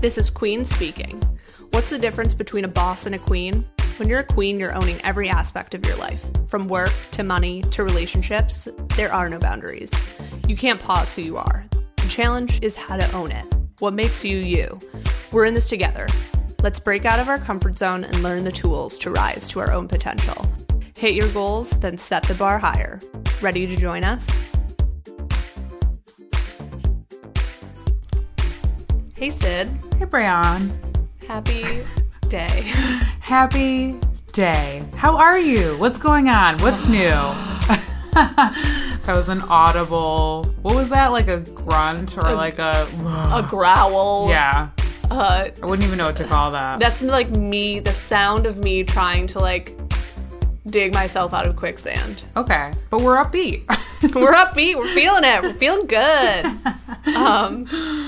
This is Queen speaking. What's the difference between a boss and a queen? When you're a queen, you're owning every aspect of your life. From work to money to relationships, there are no boundaries. You can't pause who you are. The challenge is how to own it. What makes you you? We're in this together. Let's break out of our comfort zone and learn the tools to rise to our own potential. Hit your goals, then set the bar higher. Ready to join us? Hey, Sid. Hey, Brian. Happy day. Happy day. How are you? What's going on? What's new? that was an audible. What was that? Like a grunt or like a. A growl. Yeah. Uh, I wouldn't even know what to call that. that's like me, the sound of me trying to like dig myself out of quicksand. Okay. But we're upbeat. We're upbeat. We're feeling it. We're feeling good. Um,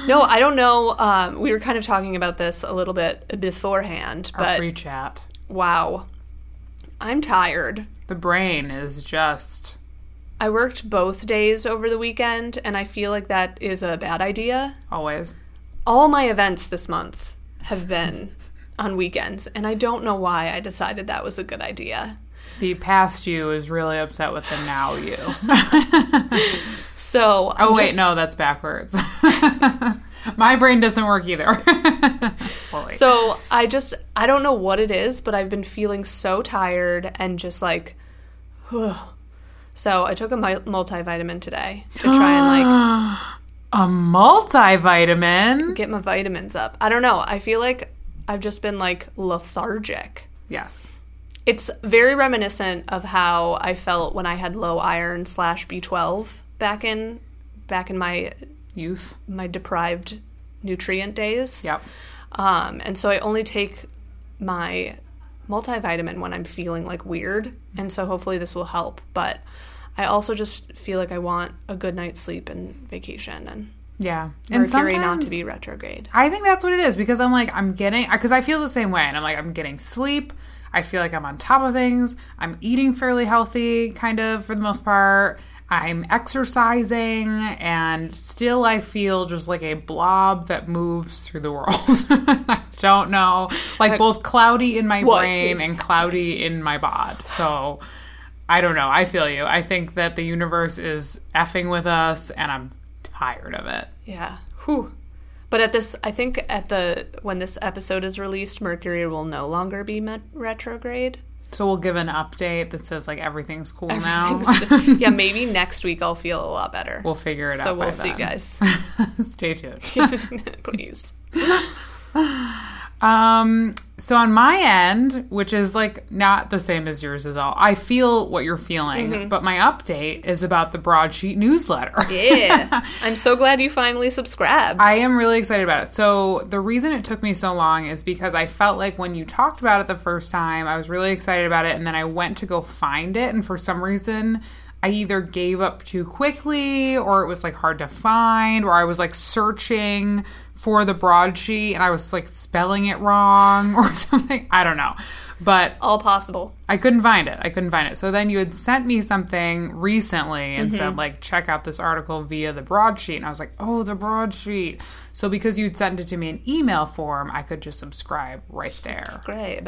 no, I don't know. Um, we were kind of talking about this a little bit beforehand, Our but chat. wow, I'm tired. The brain is just. I worked both days over the weekend, and I feel like that is a bad idea. Always. All my events this month have been on weekends, and I don't know why I decided that was a good idea. The past you is really upset with the now you. So, I'm Oh, wait, just- no, that's backwards. My brain doesn't work either. So I just I don't know what it is, but I've been feeling so tired and just like, so I took a multivitamin today to try and like a multivitamin. get my vitamins up. I don't know. I feel like I've just been like lethargic. Yes. It's very reminiscent of how I felt when I had low iron slash B twelve back in back in my Youth. my deprived nutrient days. Yep. Um, and so I only take my multivitamin when I'm feeling like weird. And so hopefully this will help. But I also just feel like I want a good night's sleep and vacation and Yeah. And Mercury not to be retrograde. I think that's what it is because I'm like I'm getting because I feel the same way and I'm like I'm getting sleep. I feel like I'm on top of things. I'm eating fairly healthy, kind of for the most part. I'm exercising, and still I feel just like a blob that moves through the world. I don't know, like both cloudy in my What brain and cloudy in my bod. So I don't know. I feel you. I think that the universe is effing with us, and I'm tired of it. Yeah. Whew. But at this, I think at the when this episode is released, Mercury will no longer be met- retrograde. So we'll give an update that says like everything's cool now. Yeah, maybe next week I'll feel a lot better. we'll figure it so out. So we'll see, then. guys. Stay tuned. Please. Um, so on my end, which is like not the same as yours at all, I feel what you're feeling, Mm-hmm. but my update is about the broadsheet newsletter. Yeah. I'm so glad you finally subscribed. I am really excited about it. So, the reason it took me so long is because I felt like when you talked about it the first time, I was really excited about it. And then I went to go find it. And for some reason, I either gave up too quickly or it was like hard to find, or I was like searching for the broadsheet and I was like spelling it wrong or something. I don't know. But All possible. I couldn't find it. I couldn't find it. So then you had sent me something recently and said, mm-hmm. like, check out this article via the broadsheet. And I was like, oh, the broadsheet. So because you'd sent it to me in email form, I could just subscribe right there. Great.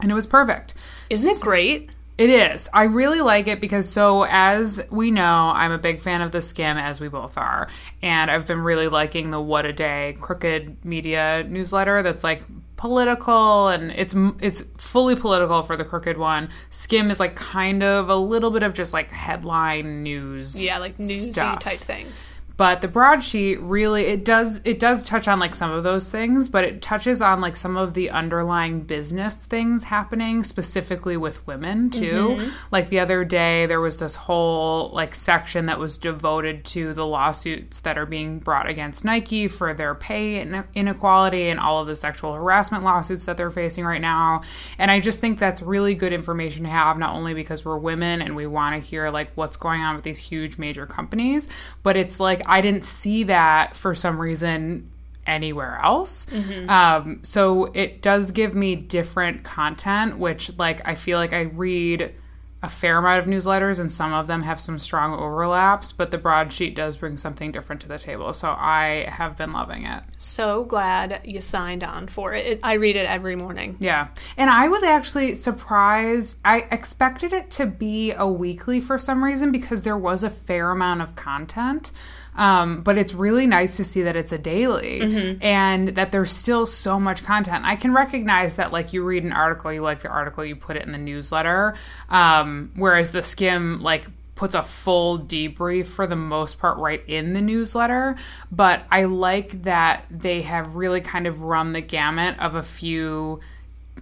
And it was perfect. Isn't it great? It is. I really like it because, so as we know, I'm a big fan of the Skimm, as we both are. And I've been really liking the What a Day Crooked Media newsletter that's like political and it's it's fully political for the crooked one Skimm is like kind of a little bit of just like headline news Yeah, like newsy stuff. type things. But the broadsheet really it does it does touch on like some of those things, but it touches on like some of the underlying business things happening specifically with women too. Mm-hmm. Like the other day there was this whole like section that was devoted to the lawsuits that are being brought against Nike for their pay inequality and all of the sexual harassment lawsuits that they're facing right now. And I just think that's really good information to have not only because we're women and we want to hear like what's going on with these huge major companies, but it's like I didn't see that for some reason anywhere else. Um, so it does give me different content, which like I feel like I read a fair amount of newsletters, and some of them have some strong overlaps, but the broadsheet does bring something different to the table. So I have been loving it. So glad you signed on for it. it I read it every morning. Yeah. And I was actually surprised. I expected it to be a weekly for some reason because there was a fair amount of content. Um, but it's really nice to see that it's a daily Mm-hmm. and that there's still so much content. I can recognize that, like, you read an article, you like the article, you put it in the newsletter. Um, whereas the Skimm, like, puts a full debrief for the most part right in the newsletter. But I like that they have really kind of run the gamut of a few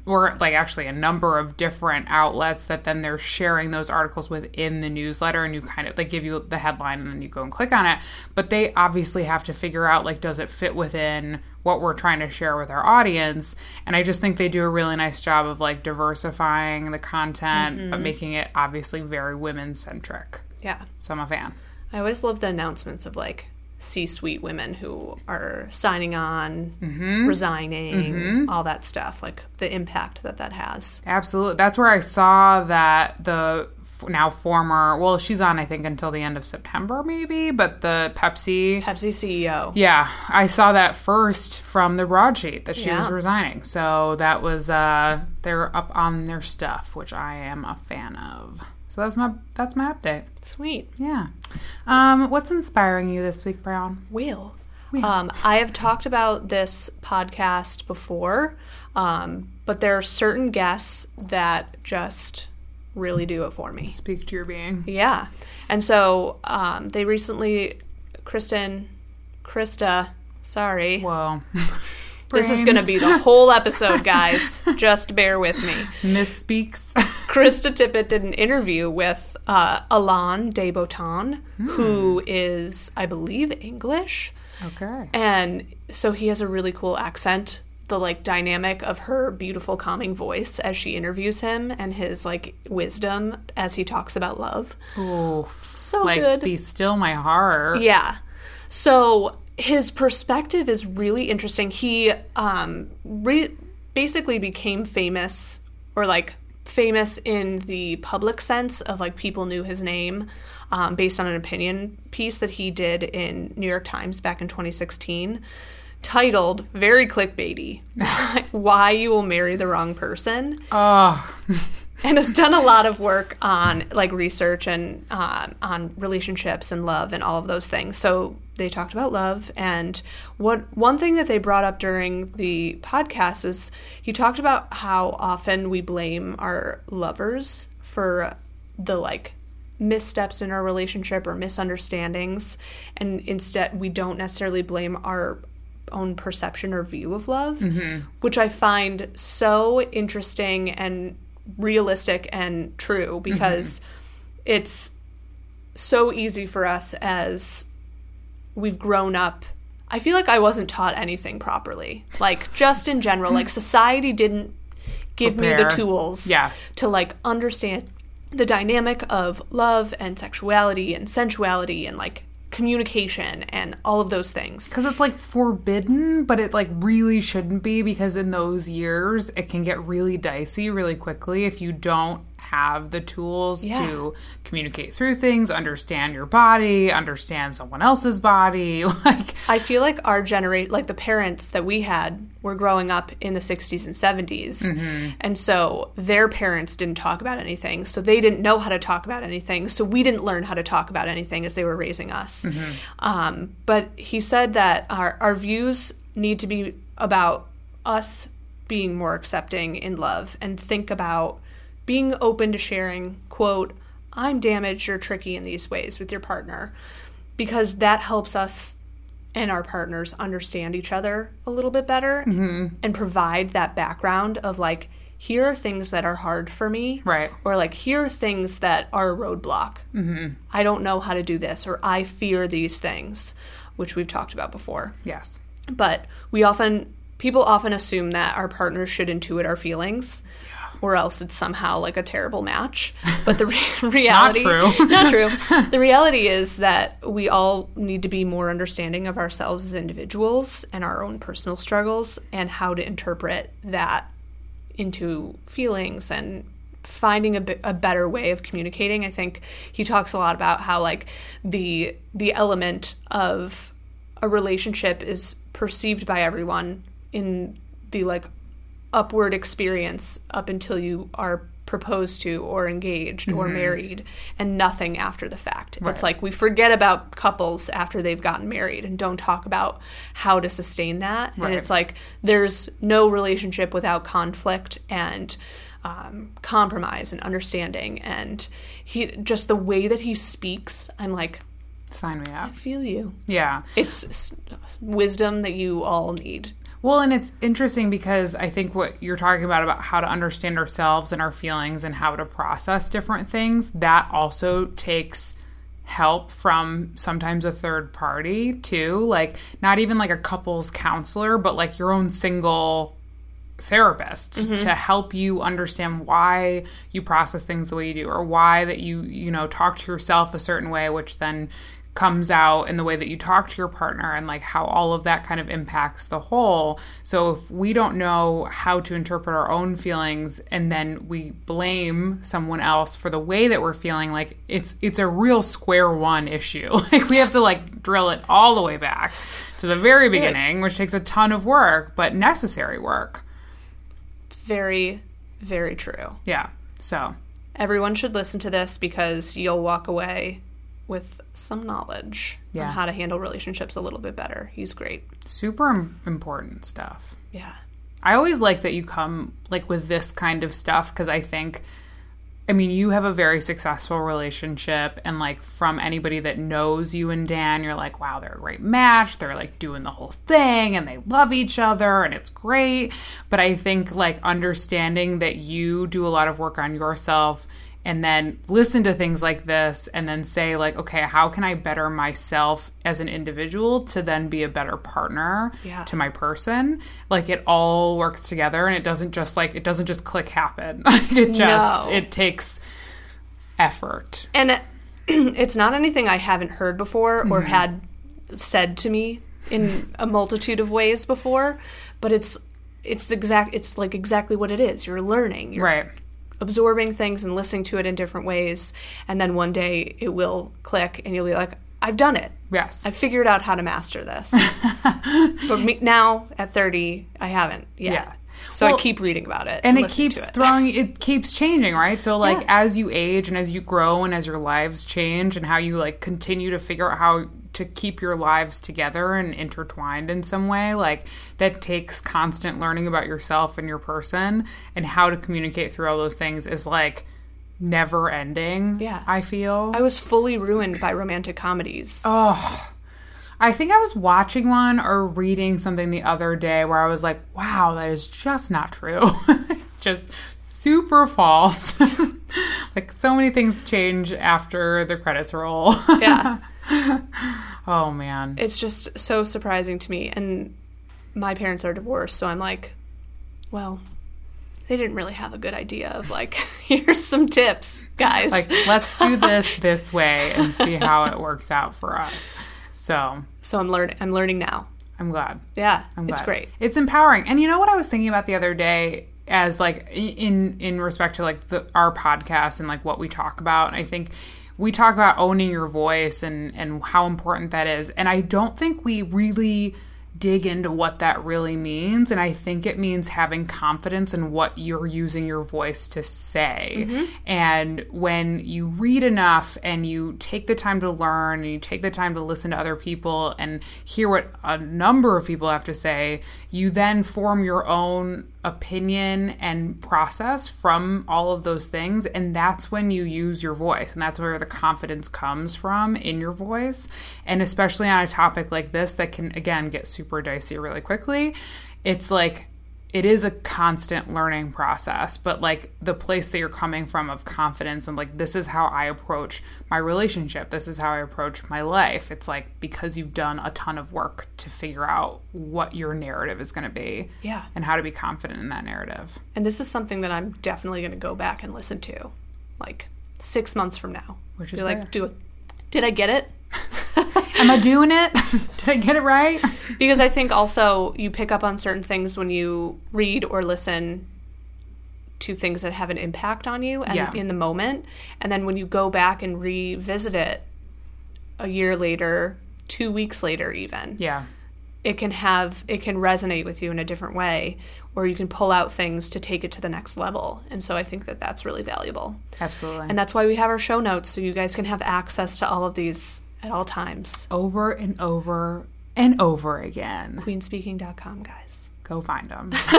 or like actually a number of different outlets that then they're sharing those articles within the newsletter and you kind of they give you the headline and then you go and click on it. But they obviously have to figure out like does it fit within what we're trying to share with our audience? And i just think they do a really nice job of like diversifying the content but mm-hmm. making it obviously very women centric Yeah. so i'm a fan. I always love the announcements of like C suite women who are signing on, resigning, all that stuff, like the impact that that has. Absolutely. That's where I saw that the now former, well, she's on, I think, until the end of September, maybe, but the Pepsi. Pepsi CEO. Yeah, I saw that first from the broadsheet that she was resigning. So that was, uh, they're up on their stuff, which I am a fan of. So that's my that's my update. Sweet. Yeah. Um, what's inspiring you this week, Brown? Will. Um, I have talked about this podcast before, um, but there are certain guests that just really do it for me. Speak to your being. Yeah. And so um, they recently, Kristen, Krista, sorry. Whoa. This is going to be the whole episode, guys. Just bear with me. misspeaks. Krista Tippett did an interview with uh, Alain de Botton, who is, I believe, English. okay. And so he has a really cool accent. The like dynamic of her beautiful, calming voice as she interviews him, and his like wisdom as he talks about love. Oof. So like, good. be still my heart. Yeah. So his perspective is really interesting. He um, re- basically became famous, or like famous in the public sense of like people knew his name um, based on an opinion piece that he did in New York Times back in 2016 titled very clickbaity why you will marry the wrong person Oh, and has done a lot of work on like research and um, on relationships and love and all of those things. So they talked about love. And what one thing that they brought up during the podcast was he talked about how often we blame our lovers for the like missteps in our relationship or misunderstandings. And instead we don't necessarily blame our own perception or view of love mm-hmm. which i find so interesting and realistic and true mm-hmm. because it's so easy for us as we've grown up i feel like i wasn't taught anything properly like just in general like society didn't give me the tools Yes. to like understand the dynamic of love and sexuality and sensuality and like communication and all of those things. because it's like forbidden, but it like really shouldn't be because in those years it can get really dicey really quickly if you don't have the tools Yeah. to communicate through things, understand your body, understand someone else's body. Like, I feel like our generation, like the parents that we had, were growing up in the 60s and 70s. And so their parents didn't talk about anything. So they didn't know how to talk about anything. So we didn't learn how to talk about anything as they were raising us. Um, but he said that our, our views need to be about us being more accepting in love and think about being open to sharing, quote, I'm damaged or tricky in these ways with your partner because that helps us and our partners understand each other a little bit better and provide that background of like here are things that are hard for me Right. or like here are things that are a roadblock mm-hmm. i don't know how to do this or i fear these things which we've talked about before yes. but we often people often assume that our partners should intuit our feelings or else it's somehow like a terrible match but the re- reality true. not true the reality is that we all need to be more understanding of ourselves as individuals and our own personal struggles and how to interpret that into feelings and finding a, a better way of communicating. I think he talks a lot about how like the the element of a relationship is perceived by everyone in the like upward experience up until you are proposed to or engaged or married and nothing after the fact. Right. It's like we forget about couples after they've gotten married and don't talk about how to sustain that. Right. And it's like there's no relationship without conflict and um, compromise and understanding. And he just the way that he speaks, I'm like, Sign me up. I feel you. Yeah. It's wisdom that you all need. Well, and it's interesting because I think what you're talking about about how to understand ourselves and our feelings and how to process different things, that also takes help from sometimes a third party too, like not even like a couples counselor, but like your own single therapist mm-hmm. to help you understand why you process things the way you do or why that you you know talk to yourself a certain way which then comes out in the way that you talk to your partner and like how all of that kind of impacts the whole so if we don't know how to interpret our own feelings and then we blame someone else for the way that we're feeling like it's it's a real square one issue like we have to like drill it all the way back to the very beginning which takes a ton of work but necessary work It's very, very true. yeah. So, Everyone should listen to this because you'll walk away with some knowledge Yeah. on how to handle relationships a little bit better. He's great. super important stuff. Yeah. I always like that you come like with this kind of stuff because I think I mean, you have a very successful relationship and like from anybody that knows you and Dan, you're like, wow, they're a great match. They're like doing the whole thing and they love each other and it's great. But I think like understanding that you do a lot of work on yourself and then listen to things like this and then say like okay how can i better myself as an individual to then be a better partner Yeah. to my person like it all works together and it doesn't just like it doesn't just click happen it just No. it takes effort And it's not anything I haven't heard before or Mm-hmm. had said to me in a multitude of ways before, but it's it's exact it's like exactly what it is. You're learning. You're right absorbing things and listening to it in different ways and then one day it will click and you'll be like I've done it. yes I figured out how to master this. but me, now at 30, I haven't yet. Yeah. So I keep reading about it. and it listening to keeps it. throwing it keeps changing right so like Yeah. as you age and as you grow and as your lives change and how you like continue to figure out how to keep your lives together and intertwined in some way like that takes constant learning about yourself and your person and how to communicate through all those things is like never ending Yeah. i feel I was fully ruined by romantic comedies. Oh. I think I was watching one or reading something the other day where I was like, wow, that is just not true. it's just super false. like so many things change after the credits roll. Yeah. oh man. it's just so surprising to me. And my parents are divorced, so I'm like, well, they didn't really have a good idea of like, here's some tips, guys. Like let's do this this way and see how it works out for us. So, so I'm learning. I'm learning now. I'm glad. Yeah, I'm it's great. It's empowering. And you know what I was thinking about the other day as like in in respect to like the our podcast and like what we talk about. I think we talk about owning your voice and and how important that is. And I don't think we really dig into what that really means and I think it means having confidence in what you're using your voice to say. Mm-hmm. And when you read enough and you take the time to learn and you take the time to listen to other people and hear what a number of people have to say, you then form your own opinion and process from all of those things and that's when you use your voice and that's where the confidence comes from in your voice and especially on a topic like this that can again get super dicey really quickly. It's like it is a constant learning process but like the place that you're coming from of confidence and like this is how i approach my relationship this is how i approach my life it's like because you've done a ton of work to figure out what your narrative is going to be Yeah. and how to be confident in that narrative And this is something that I'm definitely going to go back and listen to, like six months from now. Which is like, do it. Did I get it? am i doing it did i get it right Because I think also you pick up on certain things when you read or listen to things that have an impact on you and Yeah. in the moment. And then when you go back and revisit it a year later, two weeks later, even, Yeah. it can have it can resonate with you in a different way or you can pull out things to take it to the next level and so i think that that's really valuable Absolutely. and that's why we have our show notes so you guys can have access to all of these at all times over and over and over again. queenspeaking.com guys Go find them.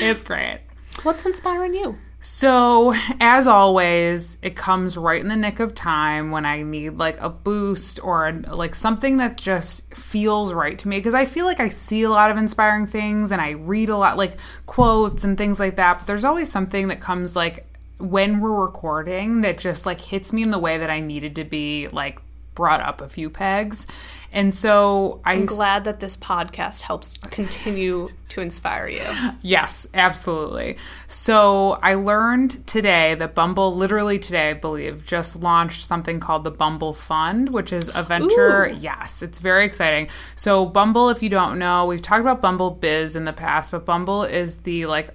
it's great. what's inspiring you So, as always, it comes right in the nick of time when I need like a boost or like something that just feels right to me. Because I feel like I see a lot of inspiring things and I read a lot like quotes and things like that. But there's always something that comes like when we're recording that just like hits me in the way that I needed to be like brought up a few pegs. And so I i'm glad that this podcast helps continue to inspire you Yes, absolutely. So I learned today that Bumble, literally today, I believe, just launched something called the Bumble Fund, which is a venture. Ooh. Yes, it's very exciting. So Bumble, if you don't know, we've talked about Bumble Biz in the past, but Bumble is the like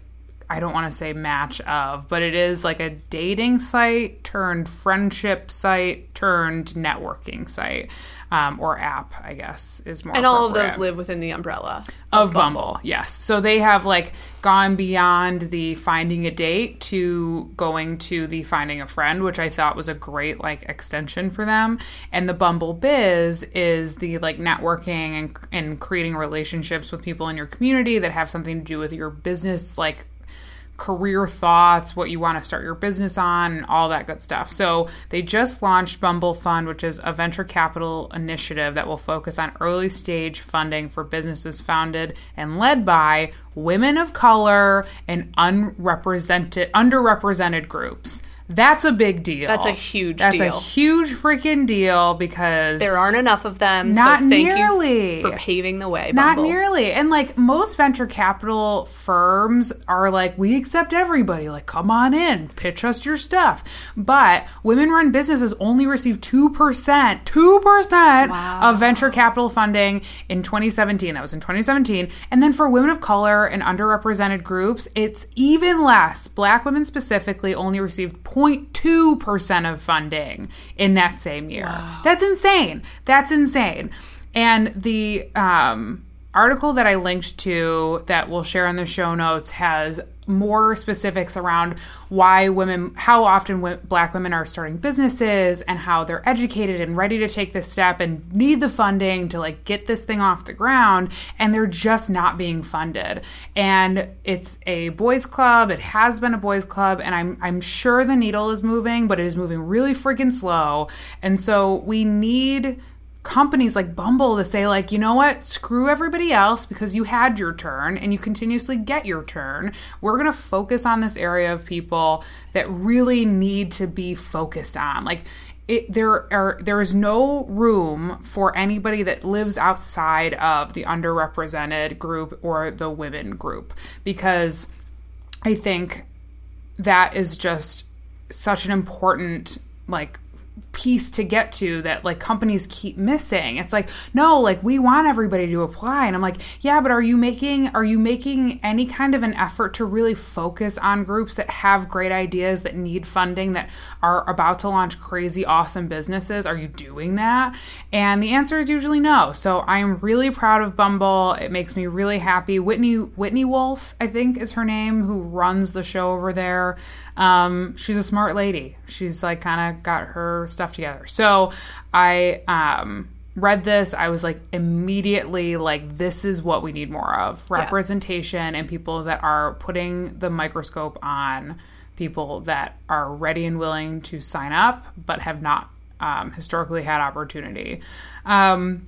I don't want to say match of, but it is like a dating site turned friendship site turned networking site. Um, or app, I guess, is more and all of those live within the umbrella of Bumble. Yes. So they have like gone beyond the finding a date to going to the finding a friend, which I thought was a great like extension for them. And the Bumble Biz is the like networking and, and creating relationships with people in your community that have something to do with your business like career thoughts, what you want to start your business on, all that good stuff. So they just launched Bumble Fund, which is a venture capital initiative that will focus on early stage funding for businesses founded and led by women of color and unrepresented underrepresented groups. That's a big deal. That's a huge That's deal. a huge freaking deal because there aren't enough of them Not so thank nearly. you for paving the way not Bumble. nearly. And like most venture capital firms are like, we accept everybody. Like, come on in, pitch us your stuff. But women run businesses only receive 2%, 2% of venture capital funding in 2017. That was in 2017. And then for women of color and underrepresented groups, it's even less. Black women specifically only received 0.2% of funding in that same year. That's insane. That's insane. And the um, article that I linked to that we'll share in the show notes has more specifics around why women, how often w- black women are starting businesses and how they're educated and ready to take this step and need the funding to like get this thing off the ground and they're just not being funded. And it's a boys club, it has been a boys club and I'm I'm sure the needle is moving, but it is moving really freaking slow. And so we need companies like Bumble to say like, you know what? Screw everybody else because you had your turn and you continuously get your turn. We're going to focus on this area of people that really need to be focused on. Like it, there are there is no room for anybody that lives outside of the underrepresented group or the women group because I think that is just such an important like piece to get to that like companies keep missing. It's like, no, like we want everybody to apply. And I'm like, yeah, but are you making are you making any kind of an effort to really focus on groups that have great ideas that need funding that are about to launch crazy awesome businesses? Are you doing that? And the answer is usually no. So I'm really proud of Bumble. It makes me really happy. Whitney Whitney Wolfe, I think is her name, who runs the show over there. Um, she's a smart lady. She's like kind of got her stuff together. So I um, read this. I was like immediately like, this is what we need more of representation and people that are putting the microscope on people that are ready and willing to sign up but have not um, historically had opportunity. Um,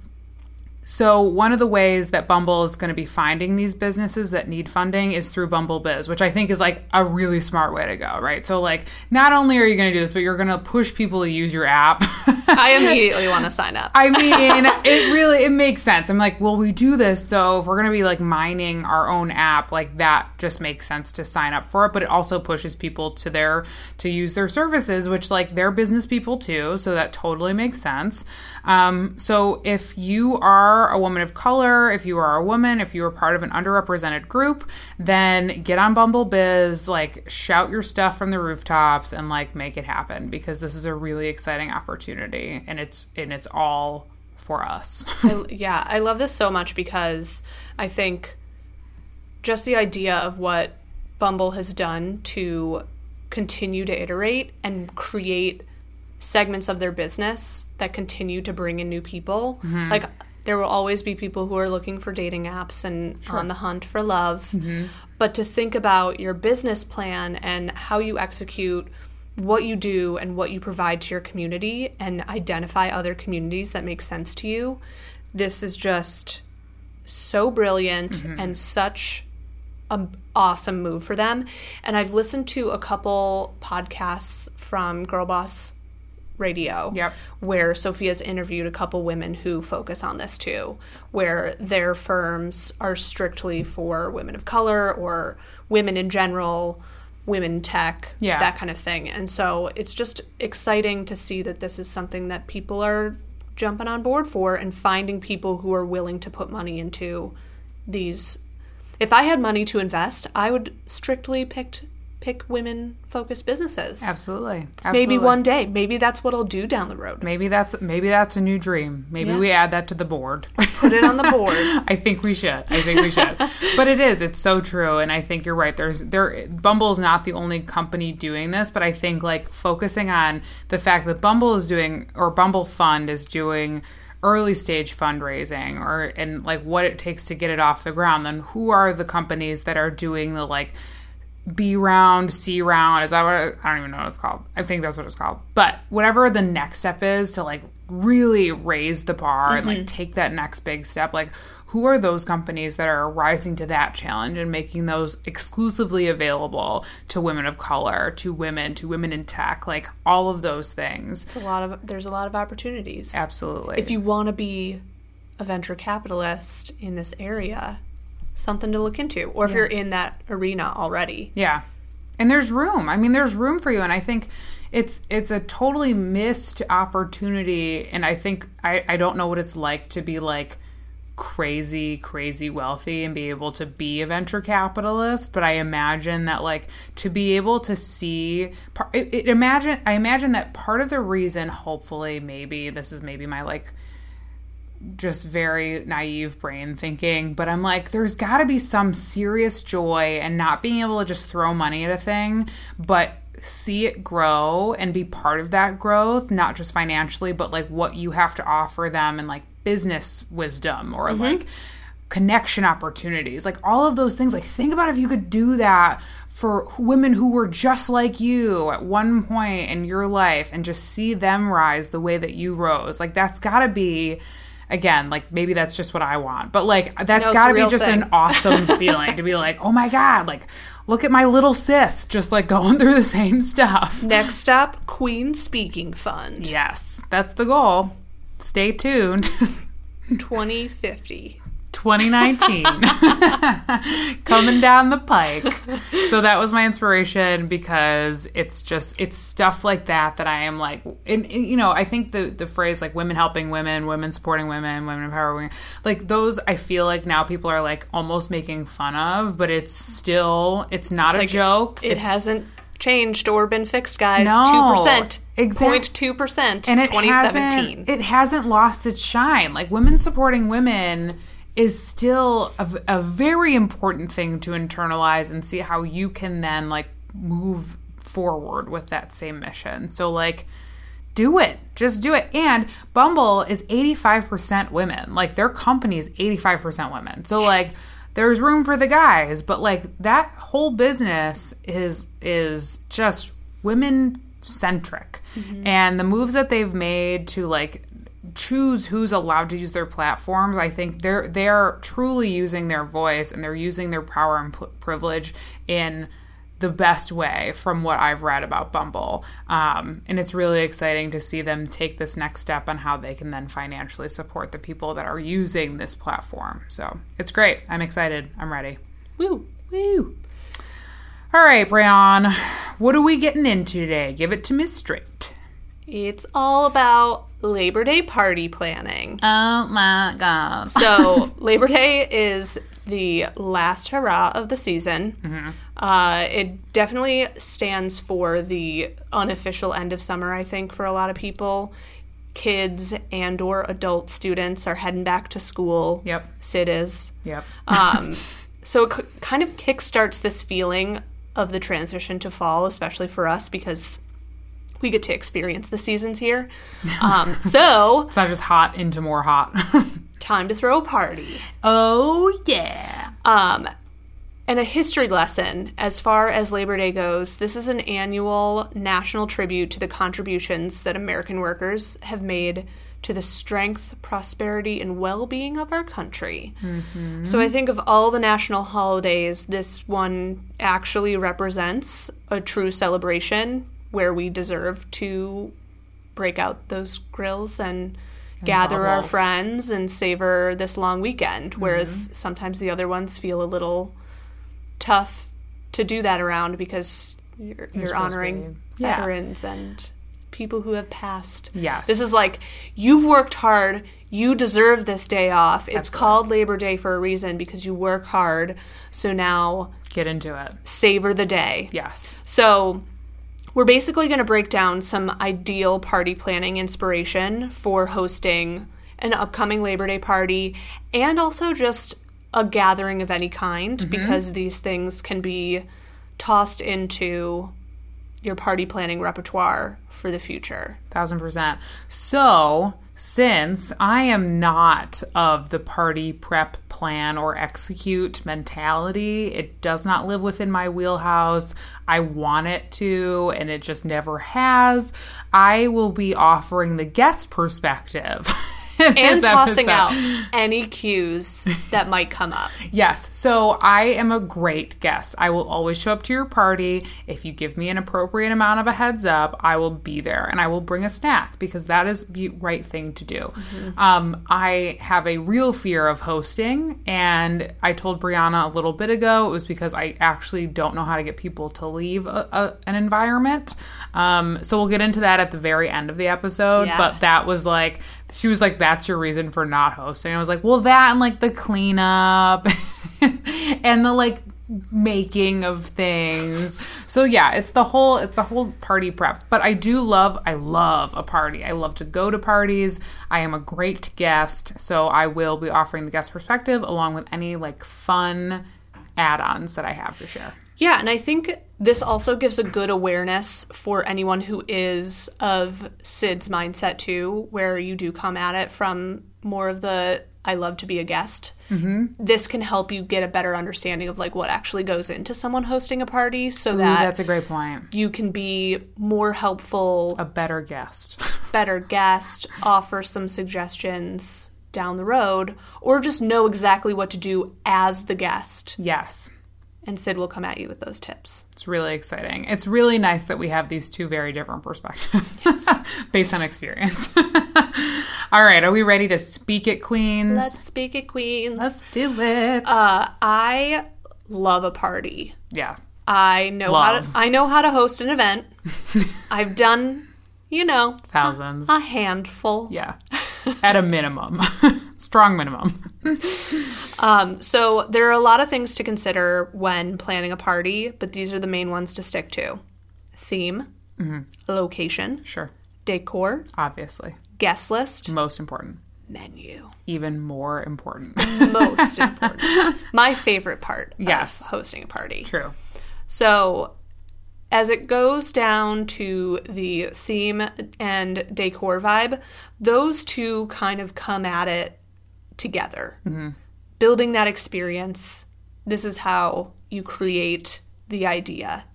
so one of the ways that Bumble is going to be finding these businesses that need funding is through Bumble Biz, which I think is like a really smart way to go, right? So like not only are you going to do this, but you're going to push people to use your app I immediately want to sign up. I mean, it really it makes sense. I'm like, well, we do this, so if we're gonna be like mining our own app, like that just makes sense to sign up for it. But it also pushes people to their to use their services, which like they're business people too, so that totally makes sense. Um, so if you are a woman of color, if you are a woman, if you are part of an underrepresented group, then get on Bumble Biz, like shout your stuff from the rooftops and like make it happen because this is a really exciting opportunity and it's and it's all for us. I, yeah, I love this so much because I think just the idea of what Bumble has done to continue to iterate and create segments of their business that continue to bring in new people. Mm-hmm. Like there will always be people who are looking for dating apps and sure. on the hunt for love. Mm-hmm. But to think about your business plan and how you execute what you do and what you provide to your community and identify other communities that make sense to you, this is just so brilliant mm-hmm. and such an awesome move for them. And I've listened to a couple podcasts from Girlboss radio yep. where Sophia's interviewed a couple women who focus on this too, where their firms are strictly for women of color or women in general, women tech, yeah. that kind of thing. And so it's just exciting to see that this is something that people are jumping on board for and finding people who are willing to put money into these. If I had money to invest, I would strictly pick pick women focused businesses. Absolutely. Absolutely. Maybe one day. Maybe that's what I'll do down the road. Maybe that's maybe that's a new dream. Maybe yeah. we add that to the board. Put it on the board. I think we should. I think we should. but it is. It's so true and I think you're right. There's there Bumble's not the only company doing this, but I think like focusing on the fact that Bumble is doing or Bumble Fund is doing early stage fundraising or and like what it takes to get it off the ground then who are the companies that are doing the like B round, C round. Is that what it, I don't even know what it's called. I think that's what it's called. But whatever the next step is to like really raise the bar mm-hmm. and like mm-hmm. take that next big step, like who are those companies that are rising to that challenge and making those exclusively available to women of color, to women, to women in tech, like all of those things. It's a lot of there's a lot of opportunities. Absolutely. If you want to be a venture capitalist in this area, something to look into or if yeah. you're in that arena already. Yeah. And there's room. I mean there's room for you and i think it's it's a totally missed opportunity and i think i i don't know what it's like to be like crazy crazy wealthy and be able to be a venture capitalist but i imagine that like to be able to see it, it imagine i imagine that part of the reason hopefully maybe this is maybe my like just very naive brain thinking, but I'm like, there's got to be some serious joy and not being able to just throw money at a thing, but see it grow and be part of that growth, not just financially, but like what you have to offer them and like business wisdom or mm-hmm. like connection opportunities, like all of those things. Like, think about if you could do that for women who were just like you at one point in your life and just see them rise the way that you rose. Like, that's got to be again, like maybe that's just what I want, but like that's no, got to be just thing. an awesome feeling to be like, oh my god, like look at my little Sith just like going through the same stuff. Next up, Queen Speaking Fund. Yes, that's the goal. Stay tuned. 2050. 2019 coming down the pike so that was my inspiration because it's just it's stuff like that that i am like and, and, you know i think the the phrase like women helping women women supporting women women empowering like those i feel like now people are like almost making fun of but it's still it's not it's a like joke it, it hasn't changed or been fixed, guys. Two percent, exactly two percent, and it 2017. Hasn't, it hasn't lost its shine. Like women supporting women is still a, a very important thing to internalize and see how you can then like move forward with that same mission. So like do it. Just do it. And Bumble is 85% women. Like their company is 85% women. So like there's room for the guys, but like that whole business is is just women centric. Mm-hmm. And the moves that they've made to like choose who's allowed to use their platforms. I think they're they're truly using their voice and they're using their power and p- privilege in the best way from what I've read about Bumble. Um, and it's really exciting to see them take this next step on how they can then financially support the people that are using this platform. So it's great. I'm excited. I'm ready. Woo. Woo. All right, Brian, what are we getting into today? Give it to me straight. It's all about Labor Day party planning. Oh my God. So, Labor Day is the last hurrah of the season. Uh, it definitely stands for the unofficial end of summer, I think, for a lot of people. Kids and or adult students are heading back to school. Yep. Sid is. Yep. Um, so it c- kind of kickstarts this feeling of the transition to fall, especially for us because we get to experience the seasons here. Um, so It's not just hot into more hot. time to throw a party. oh, yeah. Um, and a history lesson as far as Labor Day goes. This is an annual national tribute to the contributions that American workers have made to the strength, prosperity, and well being of our country. So I think of all the national holidays, this one actually represents a true celebration where we deserve to break out those grills and. Gather our friends and savor this long weekend, mm-hmm. whereas sometimes the other ones feel a little tough to do that around because you're, you're honoring yeah. veterans and people who have passed. Yes. This is like you've worked hard, you deserve this day off. It's called Labor Day for a reason because you work hard. So now Get into it. savor the day. Yes. So, we're basically going to break down some ideal party planning inspiration for hosting an upcoming Labor Day party and also just a gathering of any kind mm-hmm. because these things can be tossed into your party planning repertoire for the future. Thousand percent. So, since I am not of the party prep, plan, or execute mentality, it does not live within my wheelhouse. I want it to, and it just never has. I will be offering the guest perspective. And tossing out any cues that might come up. Yes. So I am a great guest. I will always show up to your party. If you give me an appropriate amount of a heads up, I will be there and I will bring a snack because that is the right thing to do. Um, I have a real fear of hosting, and I told Brianna a little bit ago it was because I actually don't know how to get people to leave a, a, an environment. Um, so we'll get into that at the very end of the episode. Yeah. But that was like, she was like, that's your reason for not hosting. I was like, well, that and like the cleanup and the like making of things. So yeah, it's the whole it's the whole party prep. But I do love I love a party. I love to go to parties. I am a great guest, so I will be offering the guest perspective along with any like fun add-ons that I have to share. Yeah, and I think this also gives a good awareness for anyone who is of Sid's mindset too, where you do come at it from more of the I love to be a guest. Mm-hmm. This can help you get a better understanding of like what actually goes into someone hosting a party, so Ooh, that that's a great point. you can be more helpful, A better guest. better guest, offer some suggestions down the road, or just know exactly what to do as the guest. yes. And Sid will come at you with those tips. It's really exciting. It's really nice that we have these two very different perspectives based on experience. All right, are we ready to speak it, Queens? Let's speak it, Queens. Let's do it. Uh, I love a party. yeah. I know how to. I know how to host an event. I've done, you know, Thousands. a handful. Yeah. At a minimum. Strong minimum. Um, so there are a lot of things to consider when planning a party, but these are the main ones to stick to: theme, location, Sure. decor, Obviously. guest list, Most important. menu. Even more important. Most important. My favorite part Yes. of hosting a party. True. So, as it goes down to the theme and decor vibe, those two kind of come at it together. Mm-hmm. Building that experience, this is how you create the idea.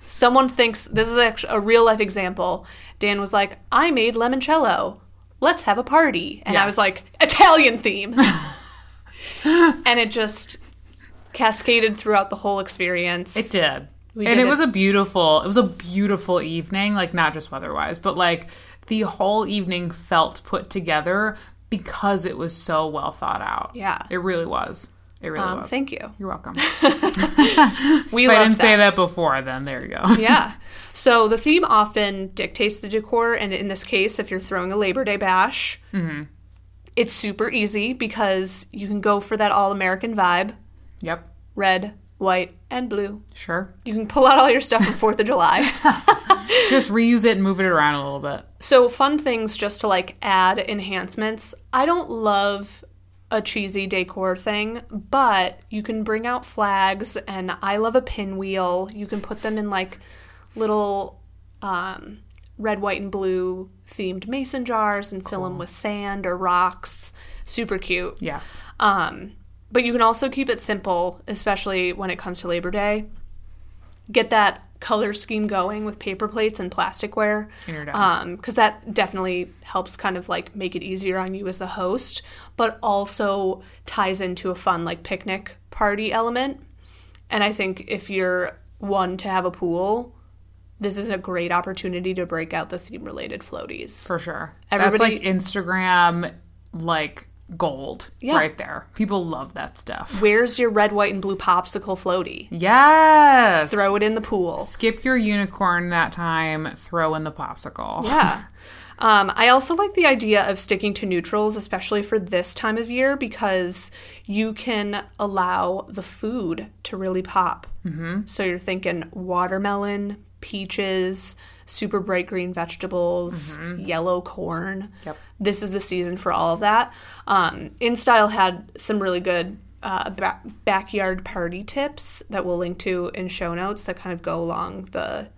Someone thinks this is actually a real life example. Dan was like, I made limoncello. Let's have a party. And I was like, Italian theme. and it just cascaded throughout the whole experience. It did. We and did it was a beautiful it was a beautiful evening like not just weather wise but like the whole evening felt put together because it was so well thought out Yeah. it really was it really um, was thank you. you're welcome We if i didn't that. say that before then there you go yeah. So the theme often dictates the decor, and in this case, if you're throwing a Labor Day bash, Mm-hmm. it's super easy because you can go for that all American vibe yep red, white, and blue. sure You can pull out all your stuff from 4th of July. just reuse it and move it around a little bit So, fun things just to like add enhancements. I don't love a cheesy decor thing, but you can bring out flags, and I love a pinwheel. You can put them in like little um, red, white, and blue themed mason jars and fill them with sand or rocks. Super cute. yes Um, but you can also keep it simple, especially when it comes to Labor Day. Get that color scheme going with paper plates and plasticware. Because um, that definitely helps kind of like make it easier on you as the host, but also ties into a fun like picnic party element. And I think if you're one to have a pool, this is a great opportunity to break out the theme related floaties. for sure Everybody- that's like instagram like gold Yeah. right there people love that stuff Where's your red, white, and blue popsicle floaty? yes Throw it in the pool. skip your unicorn that time throw in the popsicle Yeah. Um, I also like the idea of sticking to neutrals, especially for this time of year, because you can allow the food to really pop. Mm-hmm. So you're thinking watermelon, peaches, super bright green vegetables, yellow corn. Yep. This is the season for all of that. Um, InStyle had some really good uh, ba- backyard party tips that we'll link to in show notes that kind of go along the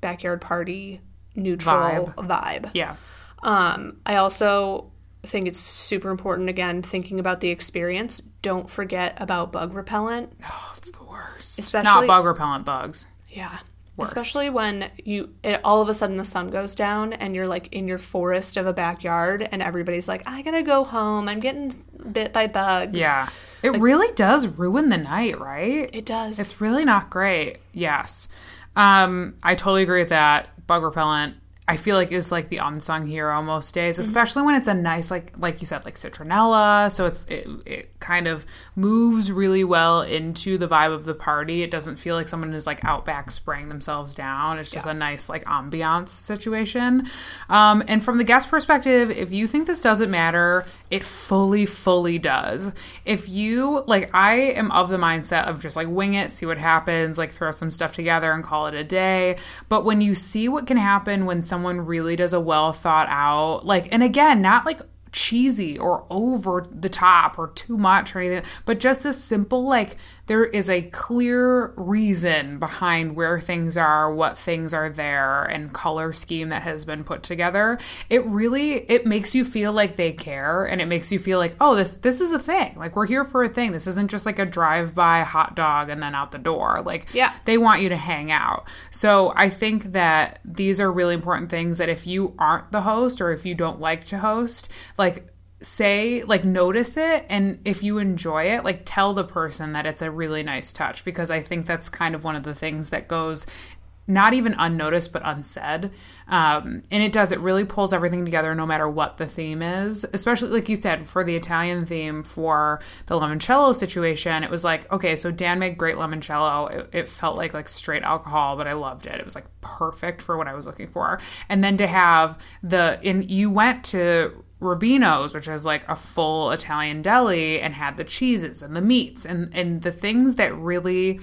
backyard party neutral vibe. yeah Um, I also think it's super important again thinking about the experience. Don't forget about bug repellent. oh it's the worst Especially- not bug repellent bugs Yeah. Especially when you it, all of a sudden the sun goes down and you're like in your forest of a backyard and everybody's like, I gotta go home. I'm getting bit by bugs. yeah it really does ruin the night right It does. It's really not great. Yes. Um, I totally agree with that. Bug repellent, I feel like is like the unsung hero most days, especially when it's a nice like like you said like citronella. So it's it, it kind of moves really well into the vibe of the party. It doesn't feel like someone is like out back spraying themselves down. It's just a nice like ambiance situation. Um, and from the guest perspective, if you think this doesn't matter, it fully fully does. If you like, I am of the mindset of just like wing it, see what happens, like throw some stuff together and call it a day. But when you see what can happen when someone really does a well thought out, like, and again, not like cheesy or over the top or too much or anything, but just a simple like there is a clear reason behind where things are, what things are there, and color scheme that has been put together. It really it makes you feel like they care and it makes you feel like, oh, this this is a thing. Like we're here for a thing. This isn't just like a drive-by hot dog and then out the door. Like Yeah. they want you to hang out. So I think that these are really important things that if you aren't the host or if you don't like to host, like say like notice it and if you enjoy it like tell the person that it's a really nice touch because i think that's kind of one of the things that goes not even unnoticed but unsaid. Um, and it does it really pulls everything together no matter what the theme is. Especially like you said for the italian theme for the limoncello situation it was like okay so dan made great limoncello. It, it felt like like straight alcohol but i loved it. It was like perfect for what i was looking for. And then to have the and you went to Rubino's, which is like a full Italian deli, and had the cheeses and the meats and and the things that really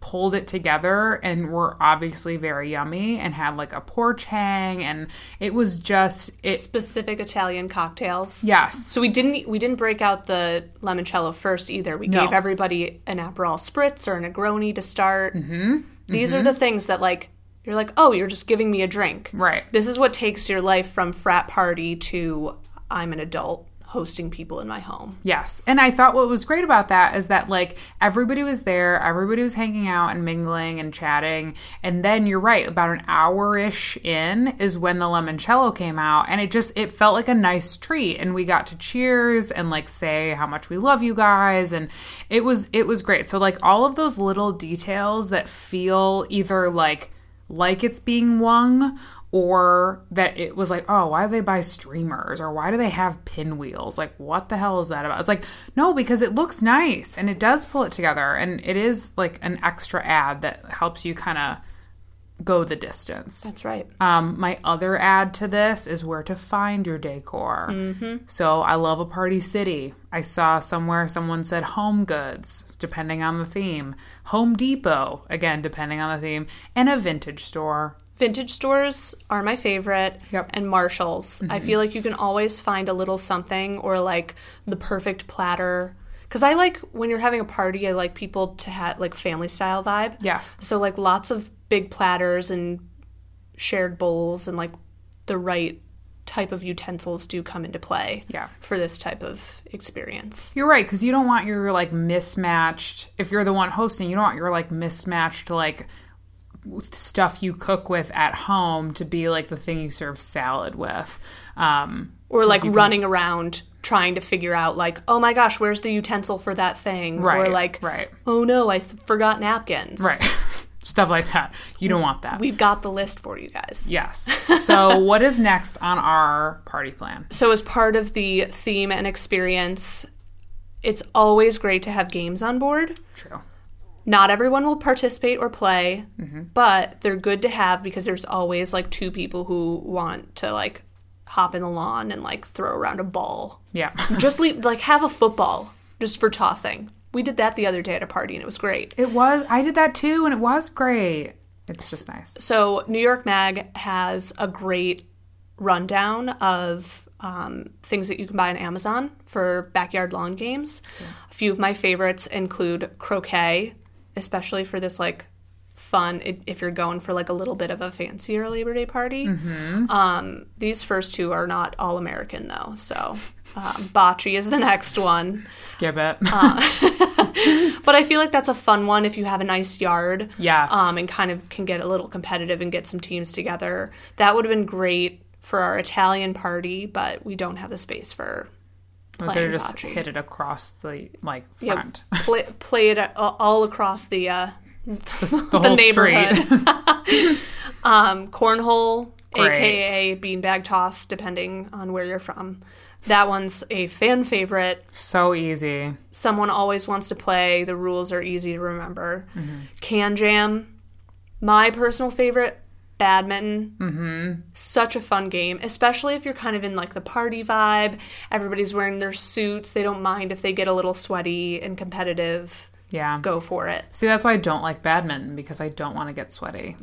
pulled it together and were obviously very yummy and had like a porch hang and it was just it specific Italian cocktails. yes So we didn't we didn't break out the limoncello first either. We No. gave everybody an Aperol spritz or a Negroni to start. Mm-hmm. These are the things that like you're like, oh, you're just giving me a drink. right This is what takes your life from frat party to I'm an adult hosting people in my home. Yes. And I thought what was great about that is that like everybody was there, everybody was hanging out and mingling and chatting. And then you're right, about an hour ish in is when the limoncello came out. And it just it felt like a nice treat. And we got to cheers and like say how much we love you guys. And it was it was great. So like all of those little details that feel either like like it's being wung or that it was like, oh, why do they buy streamers or why do they have pinwheels? Like, what the hell is that about? It's like, no, because it looks nice and it does pull it together and it is like an extra ad that helps you kind of go the distance. That's right. Um, my other ad to this is where to find your decor. Mm-hmm. So I love a party city. I saw somewhere someone said home goods, depending on the theme. Home Depot, again, depending on the theme, and a vintage store. Vintage stores are my favorite. Yep. And Marshalls. I mm-hmm. feel like you can always find a little something or like the perfect platter. Because I like when you're having a party, I like people to have like family style vibe. Yes. So like lots of big platters and shared bowls and like the right type of utensils do come into play. Yeah. For this type of experience. You're right, because you don't want your like mismatched. If you're the one hosting, you don't want your like mismatched like stuff you cook with at home to be like the thing you serve salad with. Um, Or like running around trying to figure out like, oh my gosh, where's the utensil for that thing? right, Or like, right. oh no, I th- forgot napkins. right. Stuff like that. You don't want that. We've got the list for you guys. yes. So, what is next on our party plan? So, as part of the theme and experience, it's always great to have games on board. True. Not everyone will participate or play, but they're good to have because there's always like two people who want to like hop in the lawn and like throw around a ball. Yeah. Just leave, like have a football just for tossing. We did that the other day at a party and it was great. It was, I did that too, and it was great. It's just nice. So, New York Mag has a great rundown of um, things that you can buy on Amazon for backyard lawn games. A few of my favorites include croquet, especially for this like fun if you're going for like a little bit of a fancier Labor Day party. Um, these first two are not all American though, so um, bocce is the next one. Skip it. But I feel like that's a fun one if you have a nice yard. Yes. Um, and kind of can get a little competitive and get some teams together. That would have been great for our Italian party, but we don't have the space for playing have just bocce. hit it across the like front. play, play it all across the uh, The, the whole neighborhood. um, cornhole, Great. aka beanbag toss, depending on where you're from. That one's a fan favorite. so easy. someone always wants to play. The rules are easy to remember. Mm-hmm. KanJam, my personal favorite, badminton. Mm-hmm. Such a fun game, especially if you're kind of in like the party vibe. Everybody's wearing their suits. They don't mind if they get a little sweaty and competitive. Yeah. Go for it. See, that's why I don't like badminton because I don't want to get sweaty.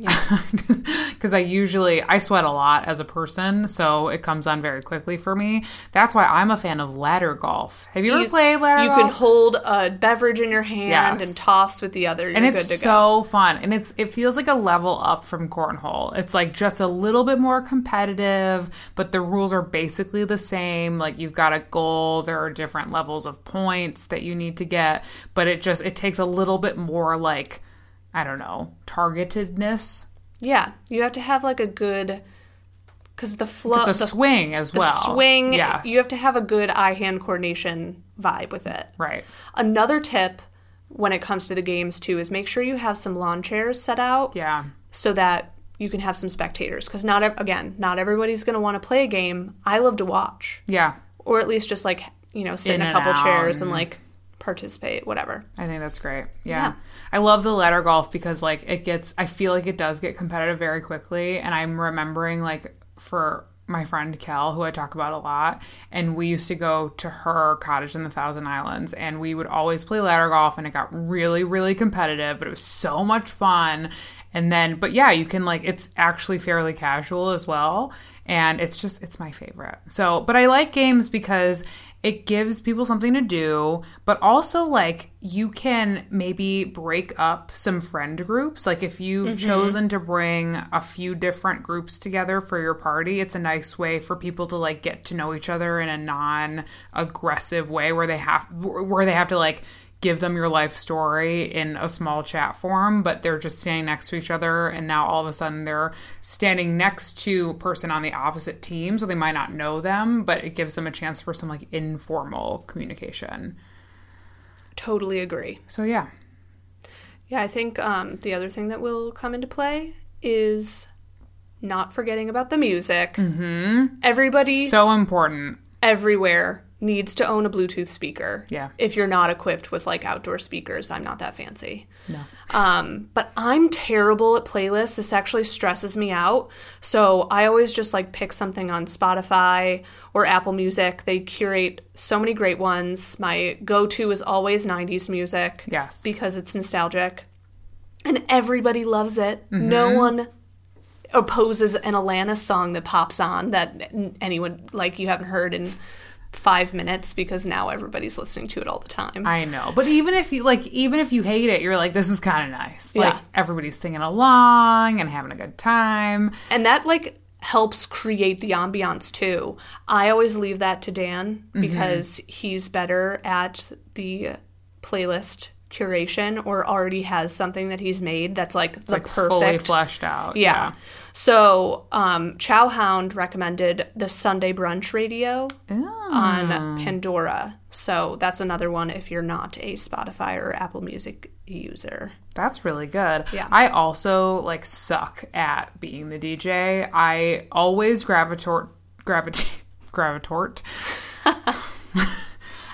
Because I usually I sweat a lot as a person, so it comes on very quickly for me. That's why I'm a fan of ladder golf. Have you ever played ladder You golf? can hold a beverage in your hand Yes. and toss with the other. You're and good it's to go. so fun and it's it feels like a level up from cornhole it's like just a little bit more competitive but the rules are basically the same like you've got a goal there are different levels of points that you need to get but it just it takes a little bit more like i don't know targetedness Yeah, you have to have like a good because the flow, the, swing as the well swing. yes You have to have a good eye-hand coordination vibe with it. right Another tip when it comes to the games too is make sure you have some lawn chairs set out yeah so that you can have some spectators because not again not everybody's going to want to play a game. I love to watch yeah or at least just like you know sit in, In a couple chairs and- like participate whatever. I think that's great. Yeah. Yeah. I love the ladder golf because like it gets I feel like it does get competitive very quickly and I'm remembering like for my friend Kel who I talk about a lot and we used to go to her cottage in the Thousand Islands and we would always play ladder golf and it got really really competitive but it was so much fun and then but yeah you can like it's actually fairly casual as well and it's just it's my favorite. So, but I like games because it gives people something to do, but also like you can maybe break up some friend groups. Like if you've mm-hmm. chosen to bring a few different groups together for your party, it's a nice way for people to like get to know each other in a non-aggressive way where they have where they have to like give them your life story in a small chat form, but they're just standing next to each other. And now all of a sudden they're standing next to a person on the opposite team. So they might not know them, but it gives them a chance for some like informal communication. Totally agree. So yeah. Yeah, I think um, the other thing that will come into play is not forgetting about the music. Mm-hmm. Everybody So important. everywhere needs to own a Bluetooth speaker. Yeah. If you're not equipped with like outdoor speakers, I'm not that fancy. No. Um, but I'm terrible at playlists. This actually stresses me out. So I always just like pick something on Spotify or Apple Music. They curate so many great ones. My go to is always 90s music. Yes. Because it's nostalgic. And everybody loves it. No one opposes an Alanis song that pops on that anyone like you haven't heard in five minutes because now everybody's listening to it all the time. I know. But even if you like even if you hate it, you're like, this is kinda nice. Like Yeah. everybody's singing along and having a good time. and that like helps create the ambiance too. I always leave that to Dan Mm-hmm. because he's better at the playlist curation or already has something that he's made that's like the Like fully fleshed out. yeah. So, um, Chowhound recommended the Sunday Brunch Radio Oh. on Pandora. So that's another one if you're not a Spotify or Apple Music user. That's really good. Yeah. I also like suck at being the DJ. I always gravitate gravitate gravitate.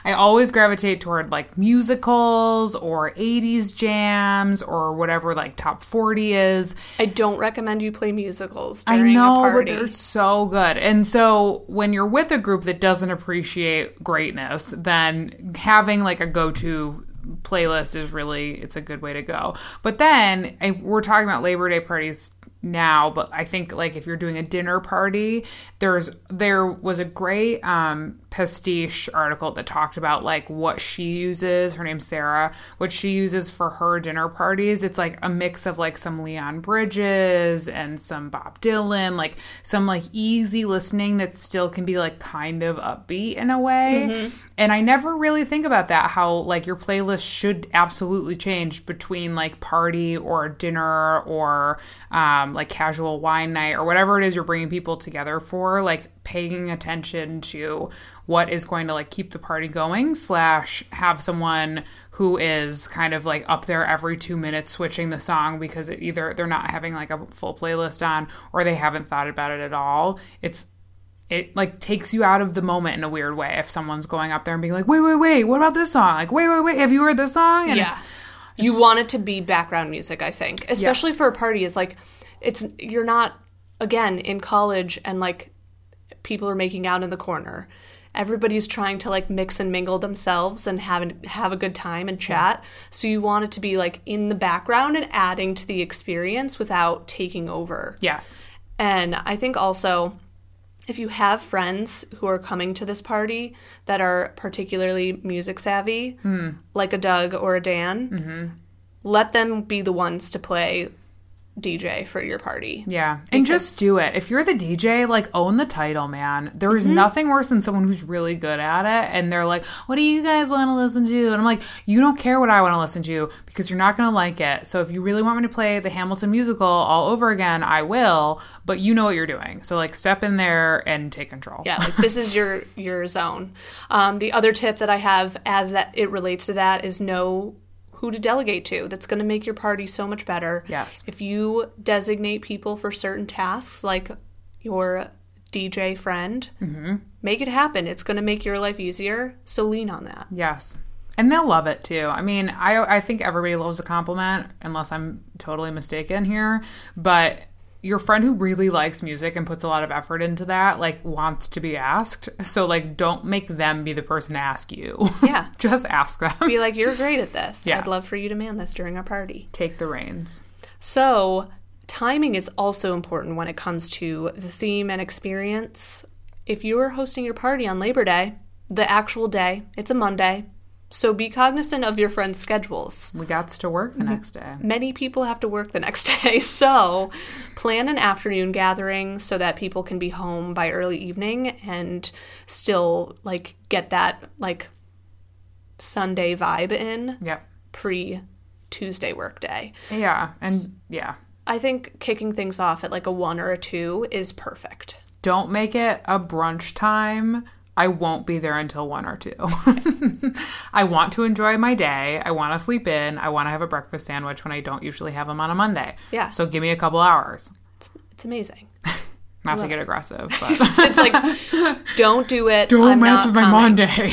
I always gravitate toward like musicals or 80s jams or whatever like top 40 is. I don't recommend you play musicals I know, but they're so good. And so when you're with a group that doesn't appreciate greatness, then having like a go-to playlist is really it's a good way to go. But then I, we're talking about Labor Day parties now, but I think like if you're doing a dinner party, there's there was a great um pastiche article that talked about like what she uses, her name's Sarah, what she uses for her dinner parties. It's like a mix of like some Leon Bridges and some Bob Dylan, like some like easy listening that still can be like kind of upbeat in a way. And I never really think about that how like your playlist should absolutely change between like party or dinner or um, like casual wine night or whatever it is you're bringing people together for. Like paying attention to what is going to like keep the party going slash have someone who is kind of like up there every two minutes switching the song because it either they're not having like a full playlist on or they haven't thought about it at all it's it like takes you out of the moment in a weird way if someone's going up there and being like wait wait wait what about this song like wait wait wait have you heard this song and yeah. it's You want it to be background music, I think. Especially for a party is like it's you're not again in college and like people are making out in the corner. Everybody's trying to like mix and mingle themselves and have have a good time and chat. So you want it to be like in the background and adding to the experience without taking over. yes And I think also, if you have friends who are coming to this party that are particularly music savvy, hmm. like a Doug or a Dan, mm-hmm. let them be the ones to play DJ for your party. Yeah. And just do it. If you're the DJ, like own the title, man. There is nothing worse than someone who's really good at it and they're like, "What do you guys want to listen to?" And I'm like, "You don't care what I want to listen to because you're not going to like it. So if you really want me to play the Hamilton musical all over again, I will, but you know what you're doing. So like step in there and take control." Yeah, like this is your your zone. Um, the other tip that I have as that it relates to that is know who to delegate to. That's going to make your party so much better. Yes. If you designate people for certain tasks, like your DJ friend, mm-hmm. make it happen. It's going to make your life easier. So lean on that. Yes. And they'll love it too. I mean, I I think everybody loves a compliment unless I'm totally mistaken here, but your friend who really likes music and puts a lot of effort into that like wants to be asked. So like don't make them be the person to ask you. Yeah. Just ask them. Be like, you're great at this. Yeah. I'd love for you to man this during our party. Take the reins. So, Timing is also important when it comes to the theme and experience. If you're hosting your party on Labor Day, the actual day, it's a Monday, so be cognizant of your friends' schedules. We got to work the m-hmm. next day. Many people have to work the next day, so plan an afternoon gathering so that people can be home by early evening and still like get that like Sunday vibe in Yep. pre Tuesday workday. Yeah. And yeah. I think kicking things off at like a 1 or a 2 is perfect. Don't make it a brunch time. I won't be there until one or two. I want to enjoy my day. I want to sleep in. I want to have a breakfast sandwich when I don't usually have them on a Monday. Yeah. So give me a couple hours. It's amazing. Not to get aggressive, but it's like don't do it. don't I'm mess with my coming. Monday.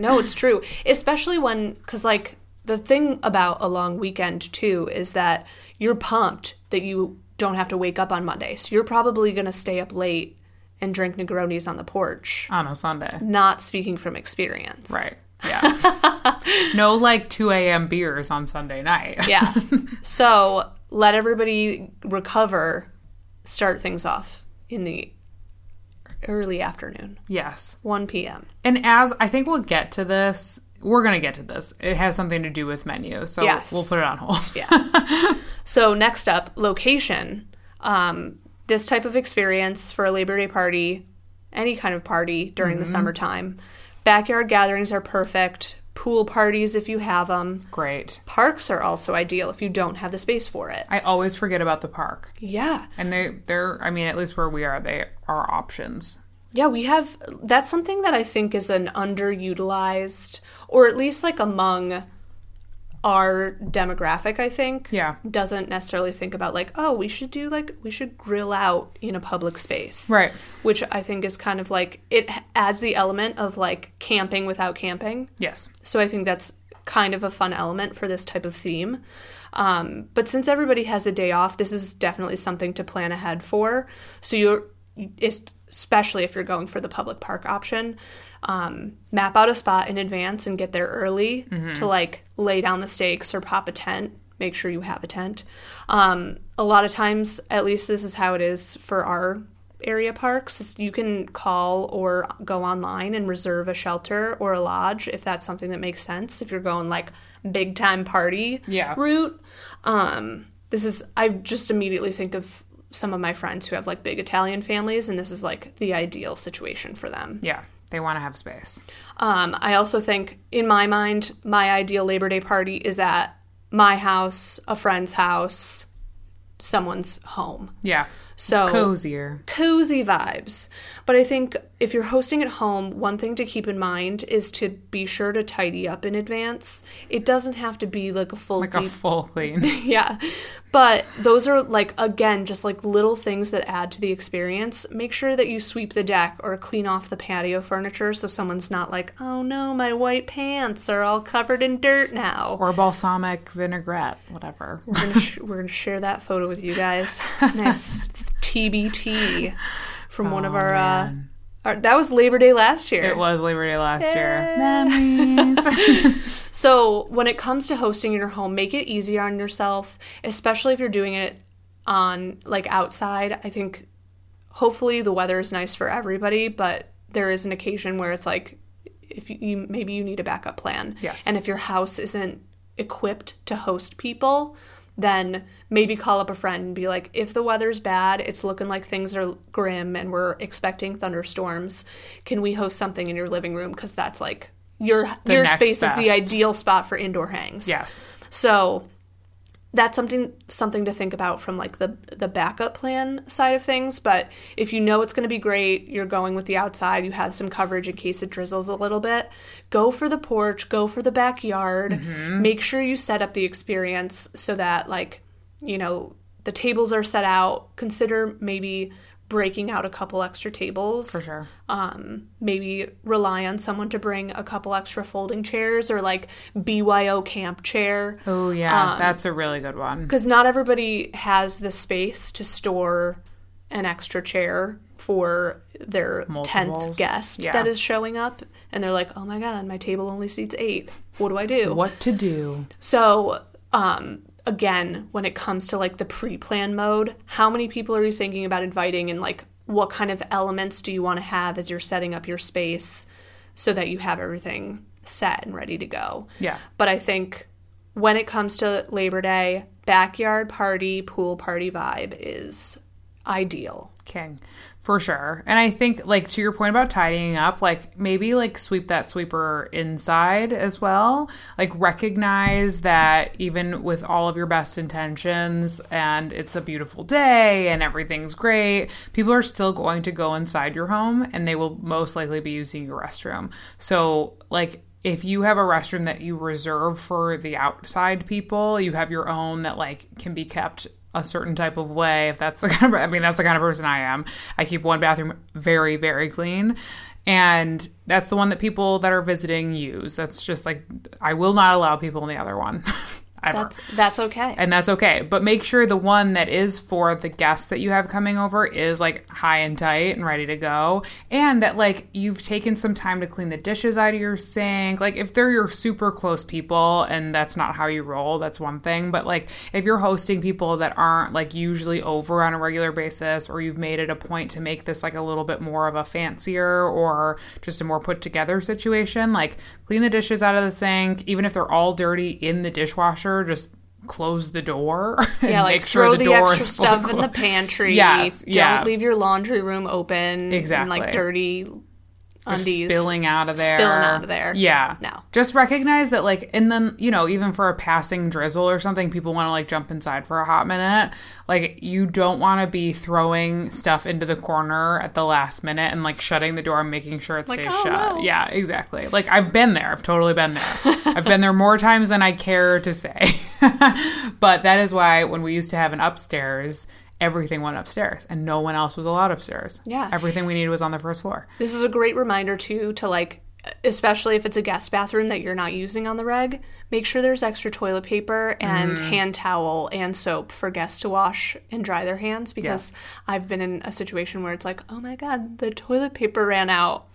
No, it's true. Especially when, because like the thing about a long weekend too is that you're pumped that you don't have to wake up on Monday. So you're probably going to stay up late and drink Negronis on the porch. on a Sunday. Not speaking from experience. Right. Yeah. no like 2 a.m. beers on Sunday night. Yeah. so let everybody recover, start things off in the early afternoon, Yes. 1 p.m. And as I think we'll get to this, we're going to get to this. It has something to do with menu. So Yes. we'll put it on hold. Yeah. so next up, location. Um, this type of experience for a Labor Day party, any kind of party during the mm-hmm. summertime. Backyard gatherings are perfect. Pool parties if you have them. Great. Parks are also ideal if you don't have the space for it. I always forget about the park. Yeah. And they they're I mean at least where we are they are options. Yeah, we have that's something that I think is an underutilized or at least like among our demographic, I think. Yeah. Doesn't necessarily think about like, oh, we should do like we should grill out in a public space. Right. Which I think is kind of like it adds the element of like camping without camping. Yes. So I think that's kind of a fun element for this type of theme. Um, but since everybody has the day off, this is definitely something to plan ahead for. So you're, especially if you're going for the public park option, um, map out a spot in advance and get there early to like lay down the stakes or pop a tent. Make sure you have a tent. Um, a lot of times, at least this is how it is for our area parks is you can call or go online and reserve a shelter or a lodge if that's something that makes sense if you're going like big time party Yeah. route um this is i just immediately think of some of my friends who have like big italian families and this is like the ideal situation for them Yeah. They want to have space. um, I also think, in my mind, my ideal Labor Day party is at my house, a friend's house, someone's home. Yeah. So Cozier. cozy vibes. But I think if you're hosting at home, one thing to keep in mind is to be sure to tidy up in advance. It doesn't have to be like a full Like a full clean. yeah. But those are like again just like little things that add to the experience. Make sure that you sweep the deck or clean off the patio furniture so someone's not like, "Oh no, my white pants are all covered in dirt now." or balsamic vinaigrette, whatever. We're going to sh- we're going to share that photo with you guys. Nice TBT from one of our uh our, that was Labor Day last year. It was Labor Day last year. Memories. So, when it comes to hosting in your home, make it easy on yourself, especially if you're doing it on like outside. I think hopefully the weather is nice for everybody, but there is an occasion where it's like if you, you maybe you need a backup plan. Yes. And if your house isn't equipped to host people, then maybe call up a friend and be like, if the weather's bad, it's looking like things are grim and we're expecting thunderstorms, can we host something in your living room? Because that's like your your next space is the ideal spot for indoor hangs. yes. So that's something something to think about from like the the backup plan side of things. But if you know it's going to be great, you're going with the outside, you have some coverage in case it drizzles a little bit. Go for the porch, go for the backyard. Mm-hmm. Make sure you set up the experience so that like you know the tables are set out. Consider maybe breaking out a couple extra tables For sure. um, maybe rely on someone to bring a couple extra folding chairs or like BYO camp chair Oh yeah, that's a really good one. because not everybody has the space to store an extra chair for their 10th guest Yeah. that is showing up and they're like oh my god my table only seats eight what do i do What to do? so um, again, when it comes to like the pre plan mode, how many people are you thinking about inviting and like what kind of elements do you want to have as you're setting up your space so that you have everything set and ready to go? Yeah. But I think when it comes to Labor Day, backyard party, pool party vibe is ideal. king for sure. And i think like to your point about tidying up like maybe like sweep that sweeper inside as well. Like recognize that even with all of your best intentions and it's a beautiful day and everything's great people are still going to go inside your home and they will most likely be using your restroom. So like if you have a restroom that you reserve for the outside people, you have your own that like can be kept a certain type of way. If that's the kind of, I mean, that's the kind of person I am. I keep one bathroom very, very clean. And that's the one that people that are visiting use. That's just like, I will not allow people in the other one. Ever. That's that's okay. and that's okay. But make sure the one that is for the guests that you have coming over is like high and tight and ready to go. And that like you've taken some time to clean the dishes out of your sink. Like if they're your super close people and that's not how you roll, that's one thing. But like if you're hosting people that aren't like usually over on a regular basis or you've made it a point to make this like a little bit more of a fancier or just a more put together situation, like clean the dishes out of the sink, even if they're all dirty in the dishwasher just close the door. and yeah, like make sure throw the, door extra stuff in the pantry. Yes, Don't yeah. leave your laundry room open. And Exactly. like dirty undies spilling out of there. Spilling out of there. Yeah. No. Just recognize that, like, and then, you know, even for a passing drizzle or something, people want to, like, jump inside for a hot minute. Like, you don't want to be throwing stuff into the corner at the last minute and, like, shutting the door and making sure it Like, stays oh, shut. no. Yeah, exactly. Like, I've been there. I've totally been there. I've been there more times than I care to say. but that is why when we used to have an upstairs, everything went upstairs and no one else was allowed upstairs. Yeah. Everything we needed was on the first floor. This is a great reminder too to like especially if it's a guest bathroom that you're not using on the reg, make sure there's extra toilet paper and Mm-hmm. hand towel and soap for guests to wash and dry their hands because I've been in a situation where it's like, "Oh my god, the toilet paper ran out."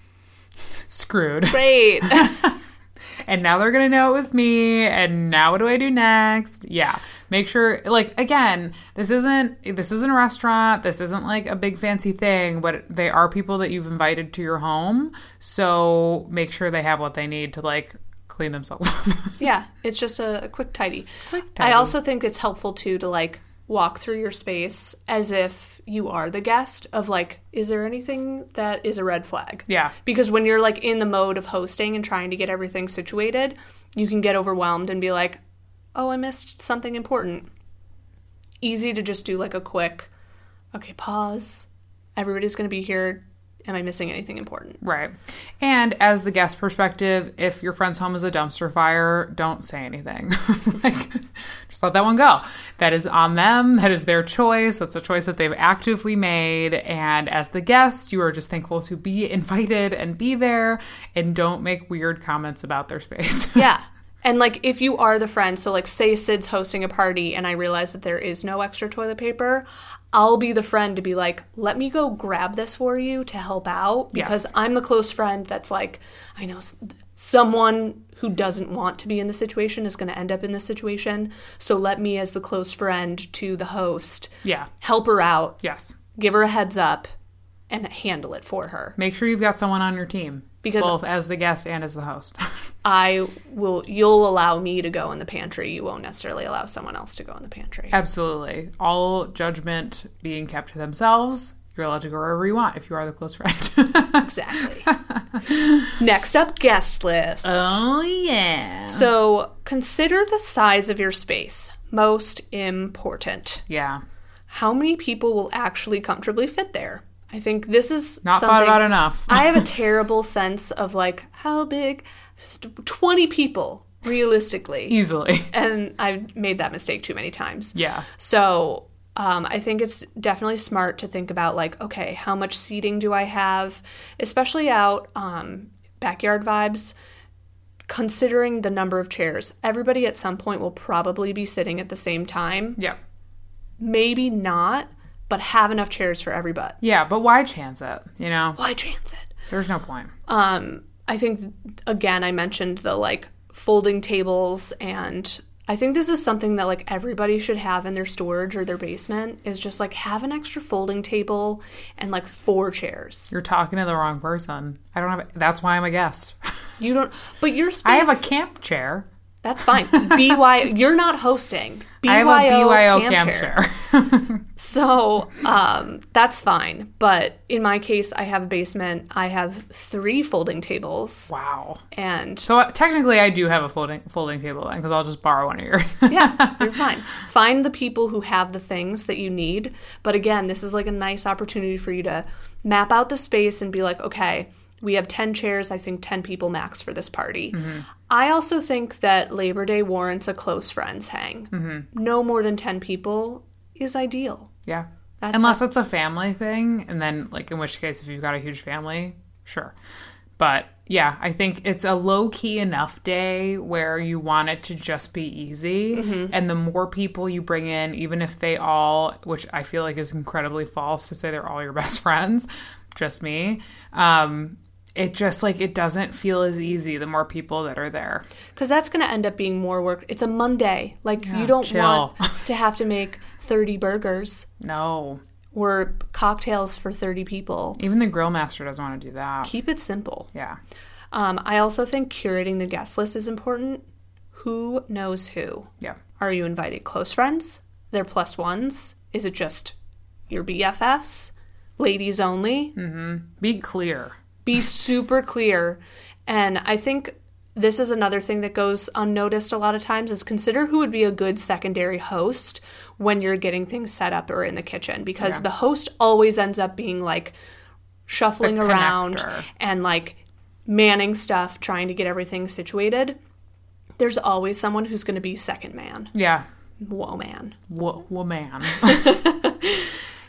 Screwed. Great. and now they're gonna know it was me and now what do i do next yeah make sure like again this isn't this isn't a restaurant this isn't like a big fancy thing but they are people that you've invited to your home so make sure they have what they need to like clean themselves up yeah, it's just a, a quick tidy. Quick I also think it's helpful too to like walk through your space as if you are the guest of like is there anything that is a red flag? yeah Because when you're like in the mode of hosting and trying to get everything situated, you can get overwhelmed and be like, "Oh, I missed something important." Mm. Easy to just do like a quick, okay, pause. Everybody's going to be here. Am I missing anything important? Right. And as the guest perspective, if your friend's home is a dumpster fire, don't say anything. like, just let that one go. That is on them. That is their choice. That's a choice that they've actively made. And as the guest, you are just thankful to be invited and be there and don't make weird comments about their space. Yeah. And like if you are the friend, so like say Sid's hosting a party and I realize that there is no extra toilet paper, I'll be the friend to be like, let me go grab this for you to help out because Yes. I'm the close friend that's like, I know someone who doesn't want to be in the situation is going to end up in this situation. So let me, as the close friend to the host, yeah. help her out, Yes. give her a heads up, and handle it for her. Make sure you've got someone on your team. Because- both as the guest and as the host. I will, you'll allow me to go in the pantry. You won't necessarily allow someone else to go in the pantry. Absolutely. All judgment being kept to themselves. You're allowed to go wherever you want if you are the close friend. Exactly. Next up, guest list. oh, yeah. so consider the size of your space. Most important. Yeah. How many people will actually comfortably fit there? I think this is Not something thought about enough. I have a terrible sense of like how big. Twenty people realistically, Easily. and I've made that mistake too many times. Yeah. So um, I think it's definitely smart to think about like, okay, how much seating do I have, especially out um, backyard vibes. Considering the number of chairs, everybody at some point will probably be sitting at the same time. Yeah. Maybe not, but have enough chairs for everybody. Yeah, but why transit? You know, Why transit? there's no point. Um, I think again, I mentioned the like folding tables and I think this is something that like everybody should have in their storage or their basement is just like have an extra folding table and like four chairs. You're talking to the wrong person. I don't have. That's why I'm a guest. You don't, but your space. I have a camp chair. That's fine. BY, you're not hosting. BYO, I have a BYO camp, camp, chair. chair. So um, that's fine. But in my case, I have a basement. I have three folding tables, wow. and So uh, technically, I do have a folding folding table then, because I'll just borrow one of yours. yeah, you're fine. Find the people who have the things that you need. But again, this is like a nice opportunity for you to map out the space and be like, okay, we have 10 chairs. I think 10 people max for this party. Mm-hmm. I also think that Labor Day warrants a close friends hang. Mm-hmm. No more than 10 people is ideal. yeah. That's Unless it's a family thing, and then like in which case, if you've got a huge family, sure. But yeah, I think it's a low key enough day where you want it to just be easy. Mm-hmm. And the more people you bring in, even if they all, which I feel like is incredibly false to say they're all your best friends, just me. Um, it just like it doesn't feel as easy the more people that are there. Because that's going to end up being more work. It's a Monday. Like, you don't chill. want to have to make 30 burgers No. or cocktails for 30 people. Even the grill master doesn't want to do that. Keep it simple. Yeah. Um, I also think curating the guest list is important. Who knows who? Yeah. Are you inviting close friends? They're plus ones? Is it just your BFFs? Ladies only? Be clear. Be super clear. And I think this is another thing that goes unnoticed a lot of times is consider who would be a good secondary host when you're getting things set up or in the kitchen because the host always ends up being like shuffling around and like manning stuff trying to get everything situated. There's always someone who's going to be second man. Yeah. Whoa, man. Wo- woman.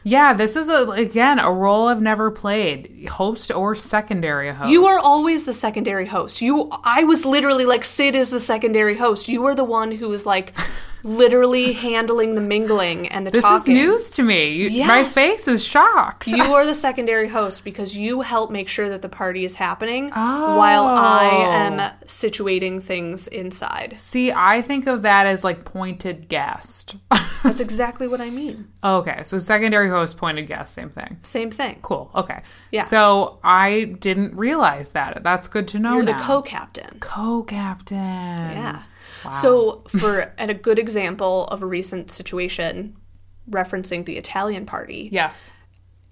yeah, this is a again a role I've never played, host or secondary host. You are always the secondary host. You I was literally like Sid is the secondary host. You are the one who is like literally handling the mingling and the talking. This talking. is news to me. You, My face is shocked. You are the secondary host because you help make sure that the party is happening while I Oh. am situating things inside. See, I think of that as like pointed guest. That's exactly what I mean. okay, so secondary host, pointed guest, same thing. Same thing. Cool. Okay. Yeah. So I didn't realize that. That's good to know. You're the co-captain. co-captain. Yeah. So, for and a good example of a recent situation referencing the Italian party, Yes.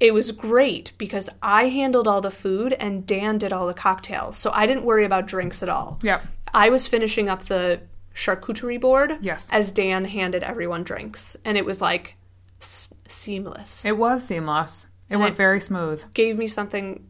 it was great because I handled all the food and Dan did all the cocktails. So I didn't worry about drinks at all. Yep. I was finishing up the charcuterie board Yes. as Dan handed everyone drinks. And it was like s- seamless. It was seamless. It went very smooth. Gave me something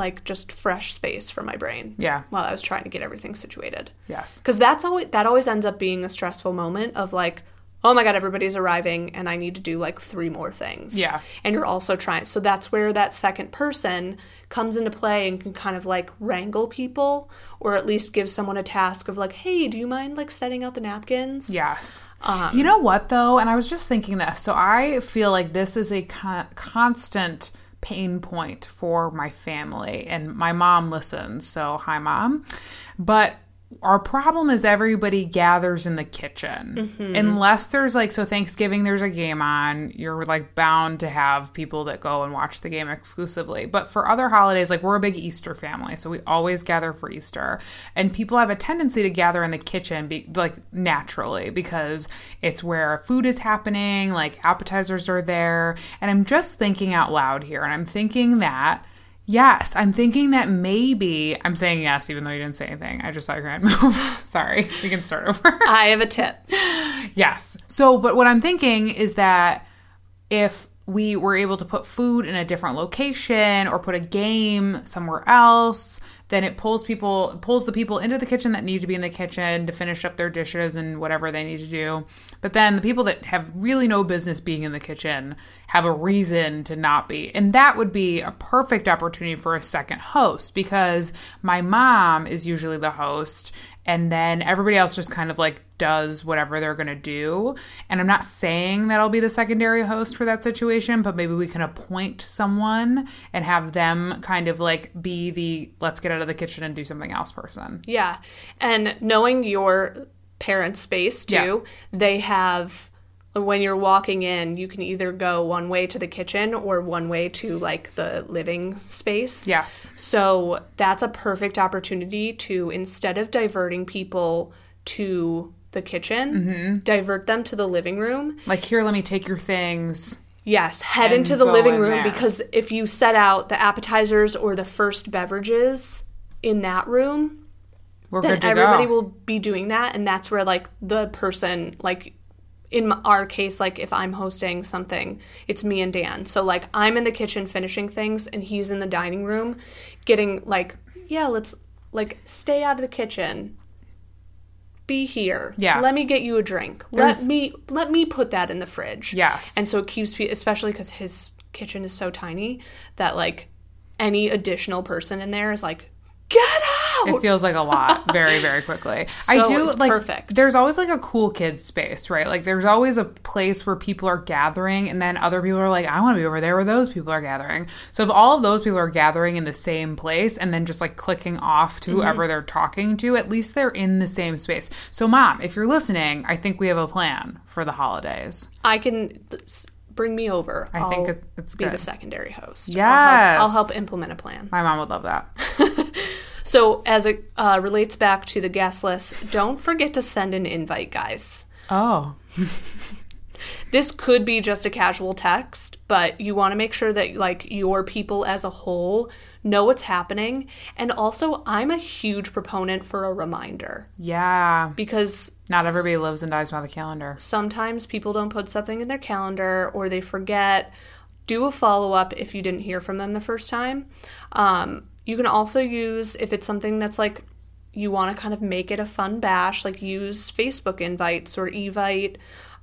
like just fresh space for my brain. Yeah. While I was trying to get everything situated. Yes. Because that's always that always ends up being a stressful moment of like, oh my god, everybody's arriving and I need to do like three more things. Yeah. And you're also trying so that's where that second person comes into play and can kind of like wrangle people or at least give someone a task of like, hey, do you mind like setting out the napkins? Yes. Um, you know what though? And I was just thinking this. So I feel like this is a con- constant pain point for my family and my mom listens. So hi mom. But our problem is everybody gathers in the kitchen. Mm-hmm. Unless there's like so Thanksgiving there's a game on, you're like bound to have people that go and watch the game exclusively. But for other holidays like we're a big Easter family, so we always gather for Easter. And people have a tendency to gather in the kitchen be, like naturally because it's where food is happening, like appetizers are there. And I'm just thinking out loud here and I'm thinking that Yes, I'm thinking that maybe I'm saying yes, even though you didn't say anything. I just saw your hand move. Sorry, we can start over. I have a tip. yes. So, but what I'm thinking is that if we were able to put food in a different location or put a game somewhere else, then it pulls people pulls the people into the kitchen that need to be in the kitchen to finish up their dishes and whatever they need to do. But then the people that have really no business being in the kitchen have a reason to not be. And that would be a perfect opportunity for a second host because my mom is usually the host and then everybody else just kind of like does whatever they're going to do. And I'm not saying that I'll be the secondary host for that situation, but maybe we can appoint someone and have them kind of like be the let's get out of the kitchen and do something else person. Yeah. And knowing your parents' space too. They have when you're walking in, you can either go one way to the kitchen or one way to like the living space. Yes. So that's a perfect opportunity to instead of diverting people to the kitchen, Mm-hmm. divert them to the living room. Like, here, let me take your things. Yes, head into the living in room there. because if you set out the appetizers or the first beverages in that room, We're then everybody go. will be doing that and that's where like the person like in our case like if i'm hosting something it's me and dan. So like i'm in the kitchen finishing things and he's in the dining room getting like yeah let's like stay out of the kitchen. Be here. Yeah. let me get you a drink. There's- let me let me put that in the fridge. Yes. and so it keeps people especially because his kitchen is so tiny that like any additional person in there is like get out It feels like a lot very, very quickly. I do it's like perfect. there's always like a cool kids space, right? Like there's always a place where people are gathering and then other people are like, I want to be over there where those people are gathering. So if all of those people are gathering in the same place and then just like clicking off to Mm-hmm. whoever they're talking to, at least they're in the same space. So mom, if you're listening, I think we have a plan for the holidays. I can bring me over. I think it's- it's be good. the secondary host. Yes. I'll help, I'll help implement a plan. My mom would love that. So as it uh, relates back to the guest list, don't forget to send an invite, guys. Oh. This could be just a casual text, but you want to make sure that like your people as a whole know what's happening. And also, I'm a huge proponent for a reminder Yeah. because Not everybody lives and dies by the calendar. sometimes people don't put something in their calendar or they forget. Do a follow up if you didn't hear from them the first time. Um, you can also use, if it's something that's like you want to kind of make it a fun bash, like use Facebook invites or Evite.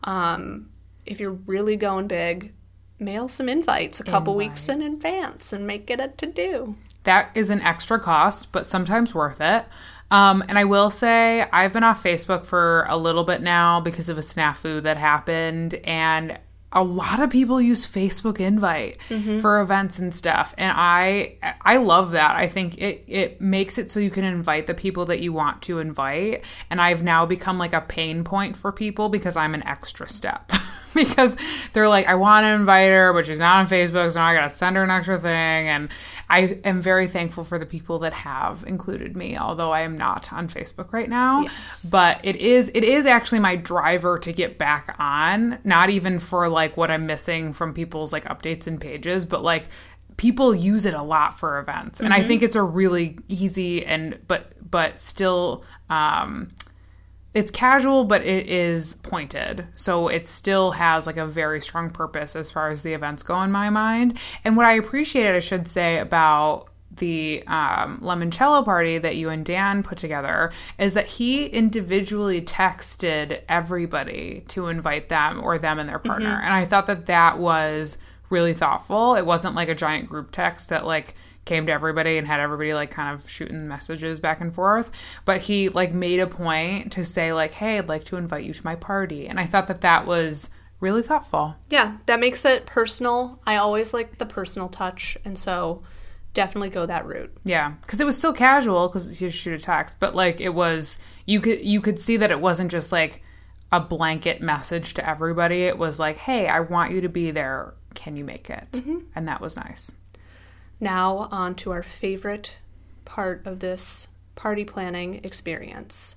Um, if you're really going big, mail some invites a couple weeks in advance and make it a to do. that is an extra cost, but sometimes worth it. Um, and I will say, I've been off Facebook for a little bit now because of a snafu that happened, and a lot of people use Facebook Invite mm-hmm. for events and stuff, and I I love that. I think it it makes it so you can invite the people that you want to invite, and I've now become like a pain point for people because I'm an extra step. because they're like, I want to invite her, but she's not on Facebook, so I gotta send her an extra thing. And I am very thankful for the people that have included me, although I am not on Facebook right now. But it is it is actually my driver to get back on, not even for like what I'm missing from people's like updates and pages, but like people use it a lot for events. And I think it's a really easy and but but still um it's casual but it is pointed. So it still has like a very strong purpose as far as the events go in my mind. And what i appreciated i should say about the um, limoncello party that you and dan put together is that he individually texted everybody to invite them or them and their partner. And i thought that that was really thoughtful. It wasn't like a giant group text that like came to everybody and had everybody like kind of shooting messages back and forth. But he like made a point to say like hey i'd like to invite you to my party. And i thought that that was really thoughtful. Yeah, that makes it personal. I always like the personal touch, and so definitely go that route. yeah because it was still casual because you shoot a text but like it was you could you could see that it wasn't just like a blanket message to everybody. It was like hey i want you to be there. Can you make it? Mm-hmm. And that was nice Now, on to our favorite part of this party planning experience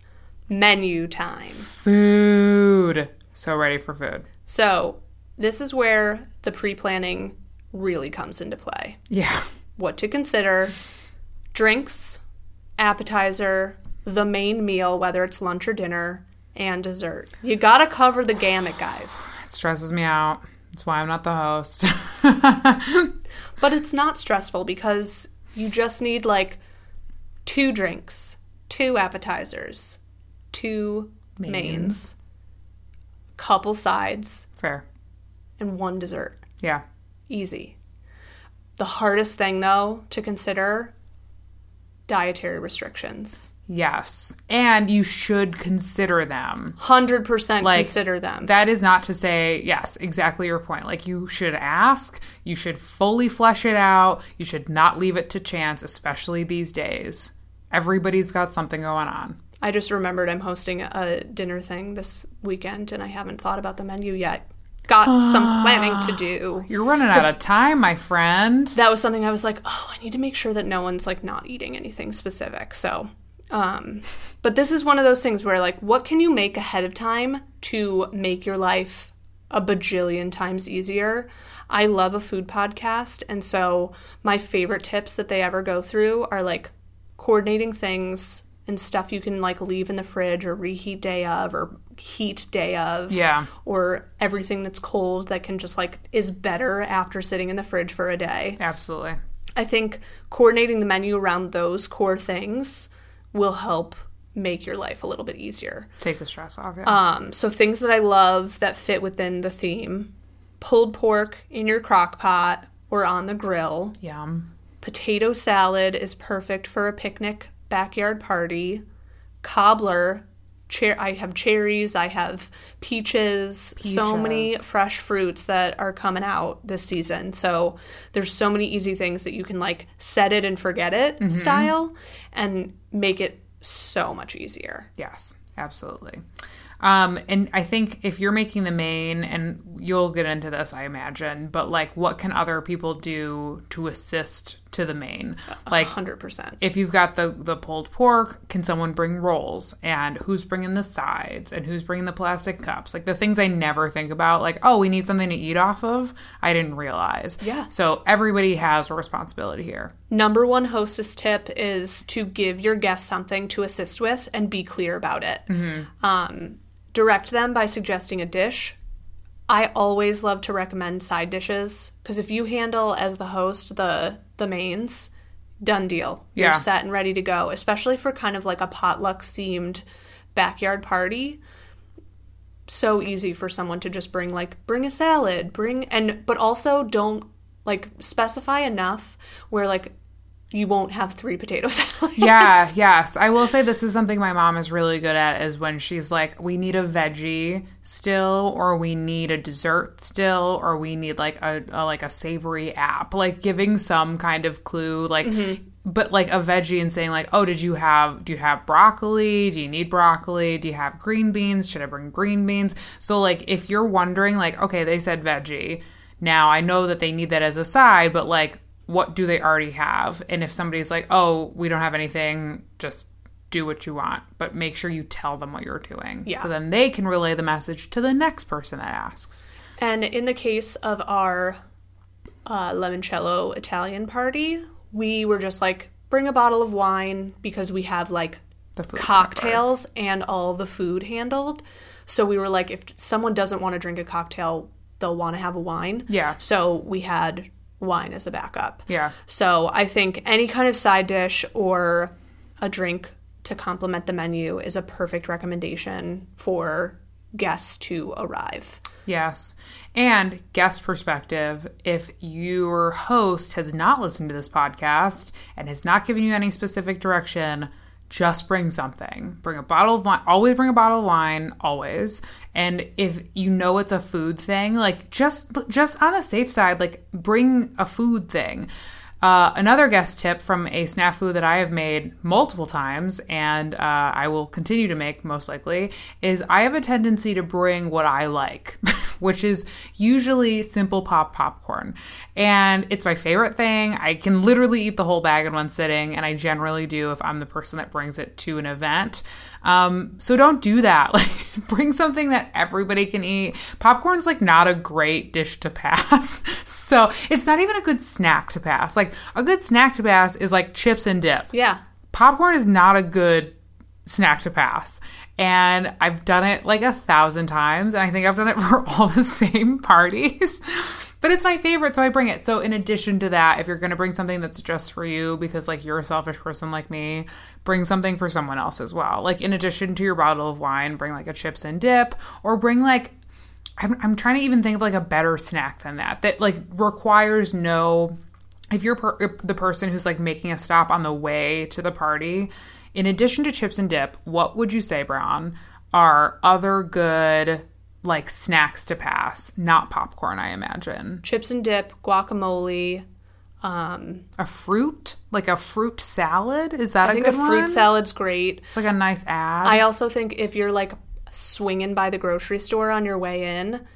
menu time. food so ready for food So, this is where the pre planning really comes into play. yeah What to consider drinks, appetizer, the main meal, whether it's lunch or dinner, and dessert. You gotta cover the gamut, guys. it stresses me out that's why i'm not the host But it's not stressful because you just need like two drinks, two appetizers, two mains, couple sides, fair and one dessert. yeah Easy. The hardest thing though to consider dietary restrictions. Yes. And you should consider them. 100% Like, consider them. That is not to say, yes, exactly your point. Like, you should ask, you should fully flesh it out, you should not leave it to chance, especially these days. Everybody's got something going on. I just remembered I'm hosting a dinner thing this weekend and I haven't thought about the menu yet. Got some planning to do. You're running out of time, my friend. That was something I was like, oh, I need to make sure that no one's like not eating anything specific. So, um, but this is one of those things where like, what can you make ahead of time to make your life a bajillion times easier? I love a food podcast. And so my favorite tips that they ever go through are like coordinating things and stuff you can like leave in the fridge or reheat day of or heat day of. Yeah. Or everything that's cold that can just like is better after sitting in the fridge for a day. Absolutely. I think coordinating the menu around those core things will help make your life a little bit easier. Take the stress off. Yeah. Um, so things that I love that fit within the theme: pulled pork in your crock pot or on the grill. Yum. Potato salad is perfect for a picnic backyard party. Cobbler, cher- I have cherries, I have peaches, so many fresh fruits that are coming out this season. So there's so many easy things that you can like set it and forget it Mm-hmm. style and make it so much easier. Yes, absolutely. Um, and I think if you're making the main, and you'll get into this, I imagine, but like, what can other people do to assist to the main? Like, 100%. if you've got the the pulled pork, can someone bring rolls? And who's bringing the sides? And who's bringing the plastic cups? Like the things I never think about. Like, oh, we need something to eat off of. I didn't realize. Yeah. So everybody has a responsibility here. Number one hostess tip is to give your guests something to assist with and be clear about it. Um, direct them by suggesting a dish. I always love to recommend side dishes because if you handle as the host the the mains, done deal. Yeah. You're set and ready to go, especially for kind of like a potluck themed backyard party. So easy for someone to just bring like bring a salad, bring and but also don't like specify enough where like you won't have three potato salads. Yeah, yes. I will say this is something my mom is really good at is when she's like, we need a veggie still, or we need a dessert still, or we need like a, a like a savory app, like giving some kind of clue, like. Mm-hmm. But like a veggie and saying like, oh, did you have? Do you have broccoli? Do you need broccoli? Do you have green beans? Should I bring green beans? So like, if you're wondering, like, okay, they said veggie. Now I know that they need that as a side, but like, what do they already have? And if somebody's like, oh, we don't have anything, just do what you want, but make sure you tell them what you're doing. Yeah. So then they can relay the message to the next person that asks. And in the case of our uh, limoncello Italian party, we were just like, bring a bottle of wine because we have like cocktails and all the food handled. So we were like, if someone doesn't want to drink a cocktail, they'll want to have a wine. Yeah. So we had wine as a backup. Yeah. So I think any kind of side dish or a drink to complement the menu is a perfect recommendation for guests to arrive. Yes. And guest perspective, if your host has not listened to this podcast and has not given you any specific direction, just bring something. Bring a bottle of wine. Always bring a bottle of wine, always. And if you know it's a food thing, like just just on the safe side, like bring a food thing. Uh, another guest tip from a snafu that I have made multiple times, and uh, I will continue to make most likely, is I have a tendency to bring what I like, which is usually simple pop popcorn. And it's my favorite thing. I can literally eat the whole bag in one sitting, and I generally do if I'm the person that brings it to an event. Um, so don't do that. Like, bring something that everybody can eat. Popcorn's like not a great dish to pass. so it's not even a good snack to pass. Like, a good snack to pass is like chips and dip. Yeah. Popcorn is not a good snack to pass. And I've done it like a thousand times, and I think I've done it for all the same parties. But it's my favorite, so I bring it. So, in addition to that, if you're going to bring something that's just for you, because like you're a selfish person like me, bring something for someone else as well. Like, in addition to your bottle of wine, bring like a chips and dip, or bring like I'm, I'm trying to even think of like a better snack than that that like requires no if you're per- the person who's like making a stop on the way to the party in addition to chips and dip what would you say brown are other good like snacks to pass not popcorn i imagine Chips and dip, guacamole, um, a fruit like a fruit salad. Is that I a think a fruit one? salad's great. It's like a nice ad. I also think if you're like swinging by the grocery store on your way in,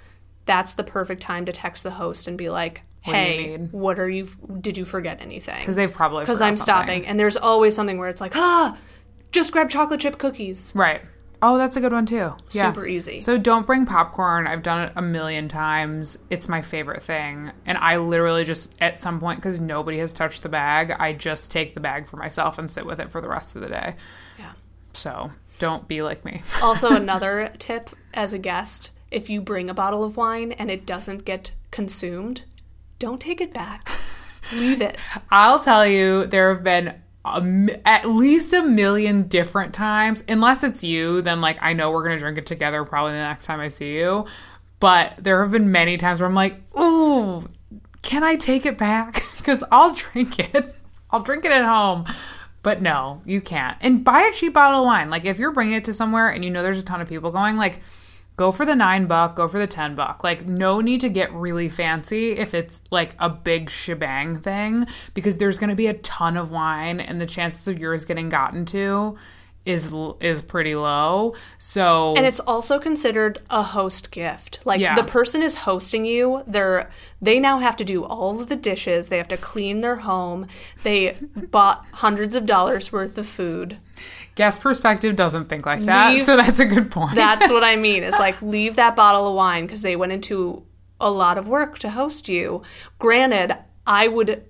that's the perfect time to text the host and be like, "Hey, need?" what are you? Did you forget anything?" because they've probably Because I'm something. stopping, and there's always something where it's like, "Ah, just grab chocolate chip cookies." Right. Oh, that's a good one too. Yeah. Super easy. So don't bring popcorn. I've done it a million times. It's my favorite thing. And I literally just, at some point, because nobody has touched the bag, I just take the bag for myself and sit with it for the rest of the day. Yeah. So don't be like me. Also, another tip as a guest: if you bring a bottle of wine and it doesn't get consumed, don't take it back. Leave it. I'll tell you, there have been at least a million different times. Unless it's you, then like I know we're gonna drink it together probably the next time I see you. But there have been many times where I'm like, oh, can I take it back? Because I'll drink it. I'll drink it at home. But no, you can't. And buy a cheap bottle of wine. Like if you're bringing it to somewhere and you know there's a ton of people going, like go for the nine buck, go for the ten buck. Like no need to get really fancy if it's like a big shebang thing because there's going to be a ton of wine and the chances of yours getting gotten to is is pretty low. So And it's also considered a host gift. Like Yeah. the person is hosting you, they're they now have to do all of the dishes, they have to clean their home. They bought hundreds of dollars worth of food. guest perspective doesn't think like that. Leave- so that's a good point. That's what I mean. It's like leave that bottle of wine because they went into a lot of work to host you. Granted, I would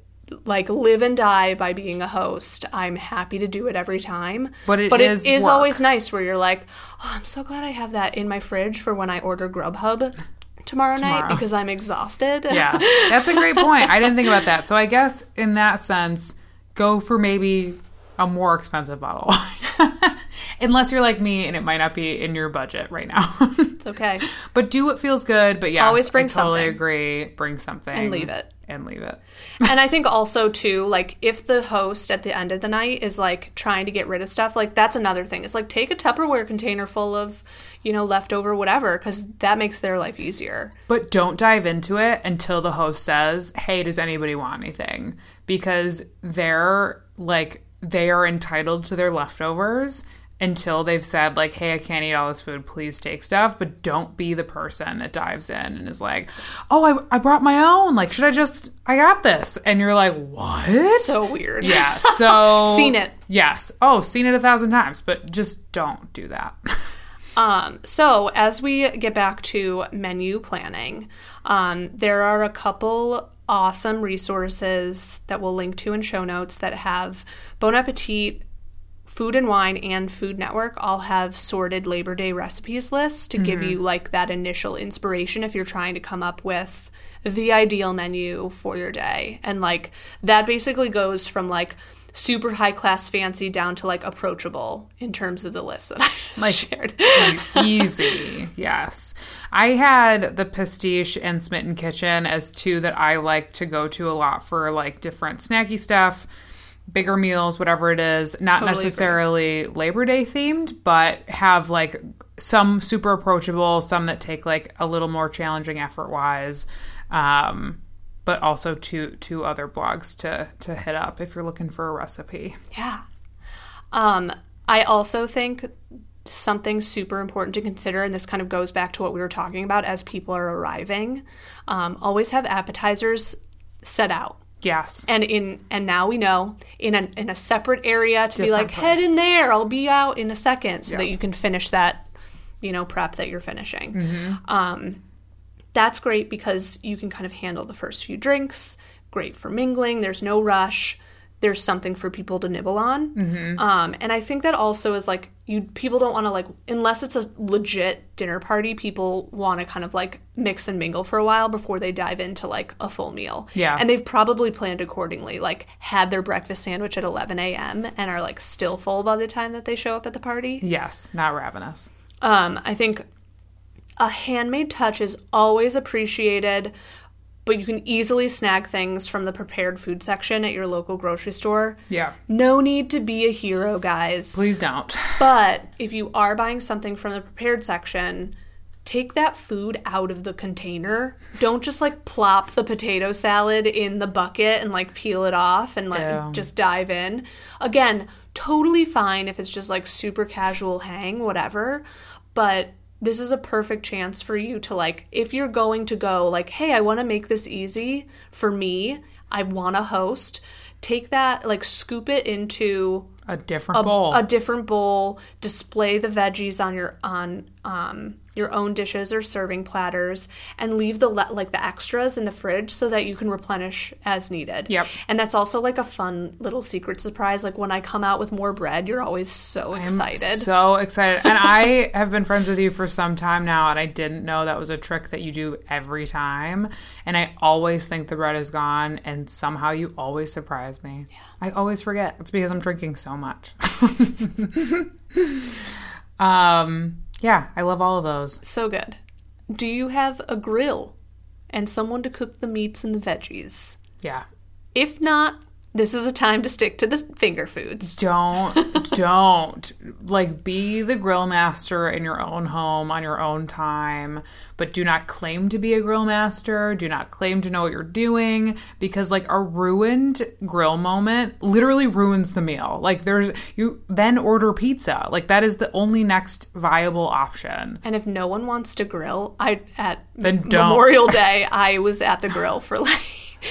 like live and die by being a host. I'm happy to do it every time. But it but is it is always nice where you're like, oh, I'm so glad I have that in my fridge for when I order Grubhub tomorrow, night because I'm exhausted. yeah, that's a great point. I didn't think about that. So I guess in that sense, go for maybe a more expensive bottle. Unless you're like me and it might not be in your budget right now. it's okay. but do what feels good. But yeah, Always bring I totally something. agree. Bring something And leave it. And leave it. and I think also too, like if the host at the end of the night is like trying to get rid of stuff, like that's another thing. It's like take a Tupperware container full of, you know, leftover whatever, because that makes their life easier. But don't dive into it until the host says, "Hey, does anybody want anything?" Because they're like they are entitled to their leftovers until they've said like, "Hey, I can't eat all this food. Please take stuff." But don't be the person that dives in and is like, "Oh, I I brought my own. Like, should I just I got this?" And you're like, "What?" So weird. yeah. So Seen it. Yes. Oh, seen it a thousand times. But just don't do that. Um, so as we get back to menu planning, um, there are a couple awesome resources that we'll link to in show notes that have Bon Appetit, Food and Wine, and Food Network all have sorted Labor Day recipes lists to give mm-hmm. you like that initial inspiration if you're trying to come up with the ideal menu for your day. And like that basically goes from like super high class fancy down to like approachable in terms of the list that I Like- shared. Easy, yes. I had the Pastiche and Smitten Kitchen as two that I like to go to a lot for like different snacky stuff, bigger meals, whatever it is. Not Totally agree. necessarily Labor Day themed, but have like some super approachable, some that take like a little more challenging effort wise. Um, but also two two other blogs to to hit up if you're looking for a recipe. Yeah. Um, I also think something super important to consider, and this kind of goes back to what we were talking about as people are arriving. Um, always have appetizers set out. Yes. And in and now we know in a in a separate area to be Different like head in there. I'll be out in a second, so Yeah. that you can finish that, you know, prep that you're finishing. Mm-hmm. Um, that's great because you can kind of handle the first few drinks. Great for mingling. There's no rush. There's something for people to nibble on. Mm-hmm. Um, and I think that also is like you people don't want to like unless it's a legit dinner party. People want to kind of like mix and mingle for a while before they dive into like a full meal. Yeah. and they've probably planned accordingly. Like had their breakfast sandwich at 11 a.m. and are like still full by the time that they show up at the party. Yes, not ravenous. Um, I think a handmade touch is always appreciated, but you can easily snag things from the prepared food section at your local grocery store. Yeah. No need to be a hero, guys. Please don't. But if you are buying something from the prepared section, take that food out of the container. Don't just like plop the potato salad in the bucket and like peel it off and like Yeah. just dive in. Again, totally fine if it's just like super casual hang, whatever. But this is a perfect chance for you to like if you're going to go like, "Hey, I want to make this easy for me. I want to host." Take that like scoop it into A different a, bowl. a different bowl display the veggies on your on um, your own dishes or serving platters and leave the le- like the extras in the fridge so that you can replenish as needed Yep. and that's also like a fun little secret surprise like when i come out with more bread you're always so excited So excited. And I have been friends with you for some time now, and I didn't know that was a trick that you do every time. And I always think the bread is gone, and somehow you always surprise me. Yeah. I always forget. It's because I'm drinking so much. um, yeah, I love all of those. so good do you have a grill and someone to cook the meats and the veggies Yeah. if not this is a time to stick to the finger foods Don't, don't. Like, be the grill master in your own home on your own time, but do not claim to be a grill master. Do not claim to know what you're doing because, like, a ruined grill moment literally ruins the meal. Like, there's, you then order pizza. Like, that is the only next viable option. And if no one wants to grill, I at Then don't. Memorial Day I was at the grill for like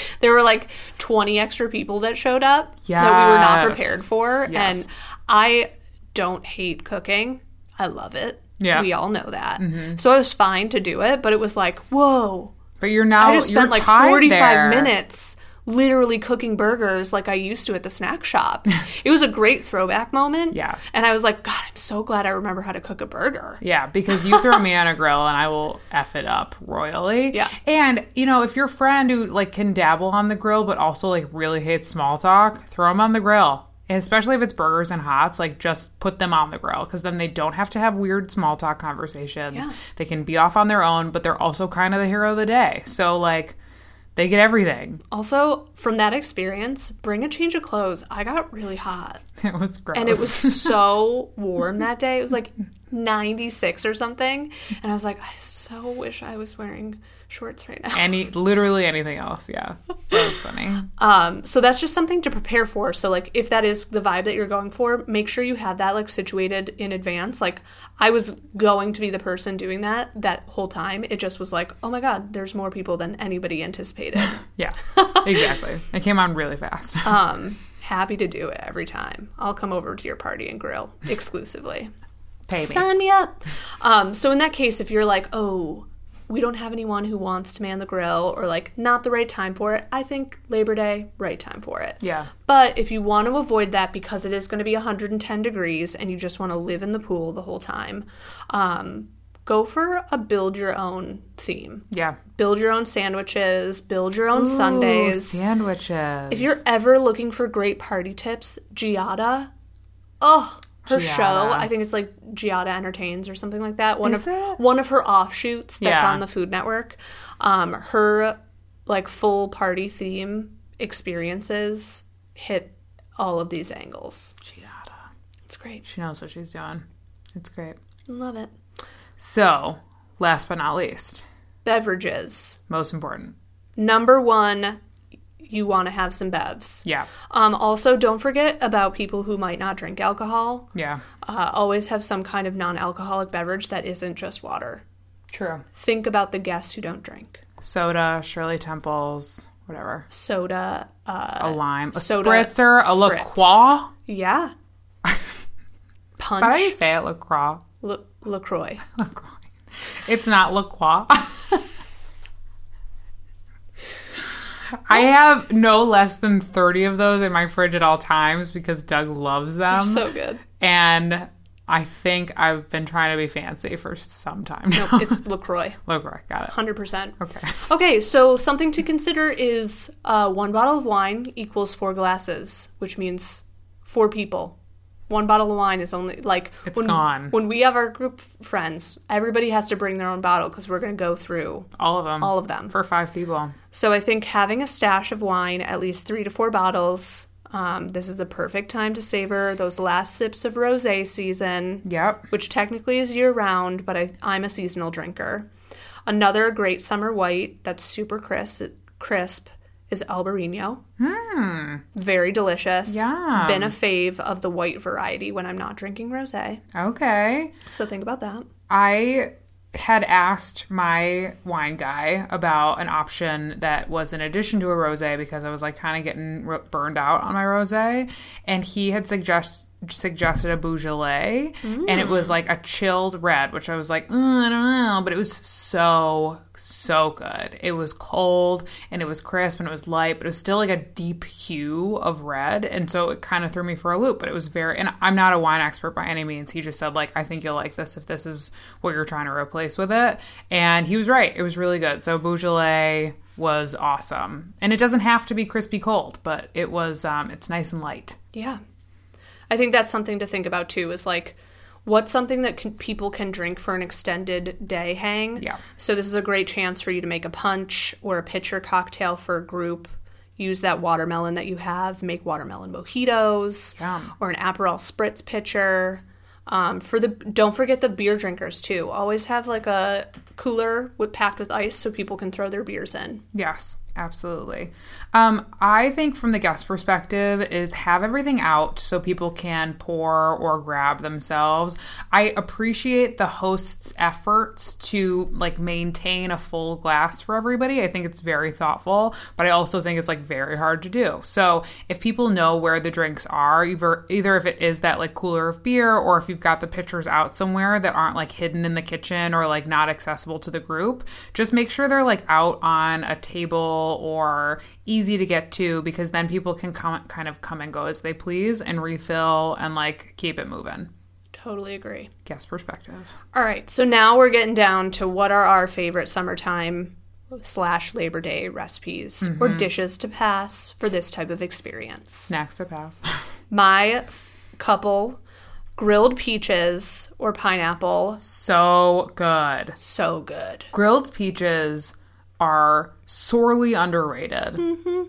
there were like 20 extra people that showed up that we were not prepared for Yes. and I don't hate cooking. I love it. Yeah. Mm-hmm. We all know that. So I was fine to do it, but it was like, whoa. But you're now, I just you're spent like 45 there. minutes literally cooking burgers like I used to at the snack shop. it was a great throwback moment. Yeah. And I was like, God, I'm so glad I remember how to cook a burger. Yeah, because you throw me on a grill and I will F it up royally. Yeah. And, you know, if your friend who like can dabble on the grill but also like really hates small talk, throw them on the grill. Especially if it's burgers and hots, like just put them on the grill because then they don't have to have weird small talk conversations. Yeah. They can be off on their own, but they're also kind of the hero of the day. So, like, they get everything. Also, from that experience, bring a change of clothes. I got really hot. It was gross. And it was so warm that day. It was like 96 or something. And I was like, I so wish I was wearing shorts right now. any literally anything else. Yeah, that was funny. Um, so that's just something to prepare for. So like if that is the vibe that you're going for, make sure you have that like situated in advance. Like I was going to be the person doing that that whole time. It just was like, oh my god, there's more people than anybody anticipated. Yeah, exactly. It came on really fast. um, happy to do it every time. I'll come over to your party and grill exclusively. Pay me. Sign me up. Um, so in that case, if you're like, oh, we don't have anyone who wants to man the grill, or like not the right time for it, I think Labor Day, right time for it. Yeah. But if you want to avoid that because it is going to be 110 degrees and you just want to live in the pool the whole time, um, go for a build your own theme. Yeah. Build your own sandwiches, build your own sundaes. Sandwiches. If you're ever looking for great party tips, Giada, oh, her Giada. show, I think it's like Giada Entertains or something like that. One Is of it? one of her offshoots that's Yeah. on the Food Network. Um, her like full party theme experiences hit all of these angles. Giada. It's great. She knows what she's doing. It's great. Love it. So, last but not least, Beverages. most important. Number one, you want to have some bevs. Yeah. Um, also, don't forget about people who might not drink alcohol. Yeah. uh, always have some kind of non-alcoholic beverage that isn't just water. True. Think about the guests who don't drink. Soda, Shirley Temples, whatever. Soda, uh, A lime, a soda spritzer, a La spritz. Croix. yeah. Is that how you say it? LaCroix? La- LaCroix. La Croix. It's not La I have no less than 30 of those in my fridge at all times because Doug loves them. so good. and I think I've been trying to be fancy for some time now. Nope, it's LaCroix. LaCroix, got it. 100%. Okay. Okay, so something to consider is uh, one bottle of wine equals four glasses, which means four people. One bottle of wine is only like It's when, gone. When we have our group friends, everybody has to bring their own bottle because we're going to go through All of them. all of them. for five people. So I think having a stash of wine, at least three to four bottles, Um, this is the perfect time to savor those last sips of rosé season, Yep. which technically is year round, but I, I'm a seasonal drinker. Another great summer white that's super crisp, crisp is Albarino. Hmm. Very delicious. Yeah. Been a fave of the white variety when I'm not drinking rosé. Okay. So think about that. I had asked my wine guy about an option that was in addition to a rosé because I was like kind of getting r- burned out on my rosé, and he had suggest suggested a Beaujolais, and it was like a chilled red, which I was like, "Mm, I don't know, but it was so so good. It was cold and it was crisp and it was light, but it was still like a deep hue of red, and so it kind of threw me for a loop. But it was very, and I'm not a wine expert by any means. He just said like, I think you'll like this if this is what you're trying to replace with it, and he was right. It was really good. So Beaujolais was awesome, and it doesn't have to be crispy cold, but it was. Um, it's nice and light. Yeah. I think that's something to think about too is like what's something that can, people can drink for an extended day hang. Yeah. So this is a great chance for you to make a punch or a pitcher cocktail for a group. Use that watermelon that you have, make watermelon mojitos Yum. or an Aperol spritz pitcher. Um, for the don't forget the beer drinkers too. Always have like a cooler with packed with ice so people can throw their beers in. Yes, absolutely. Um, I think from the guest perspective is have everything out so people can pour or grab themselves. I appreciate the host's efforts to like maintain a full glass for everybody. I think it's very thoughtful, but I also think it's like very hard to do. So if people know where the drinks are, either either if it is that like cooler of beer or if you've got the pitchers out somewhere that aren't like hidden in the kitchen or like not accessible to the group, just make sure they're like out on a table or easy to get to because then people can come kind of come and go as they please and refill and like keep it moving. Totally agree. Guest perspective. All right, so now we're getting down to what are our favorite summertime slash Labor Day recipes mm-hmm. or dishes to pass for this type of experience. Snacks to pass. My couple grilled peaches or pineapple, so good. so good. Grilled peaches are sorely underrated.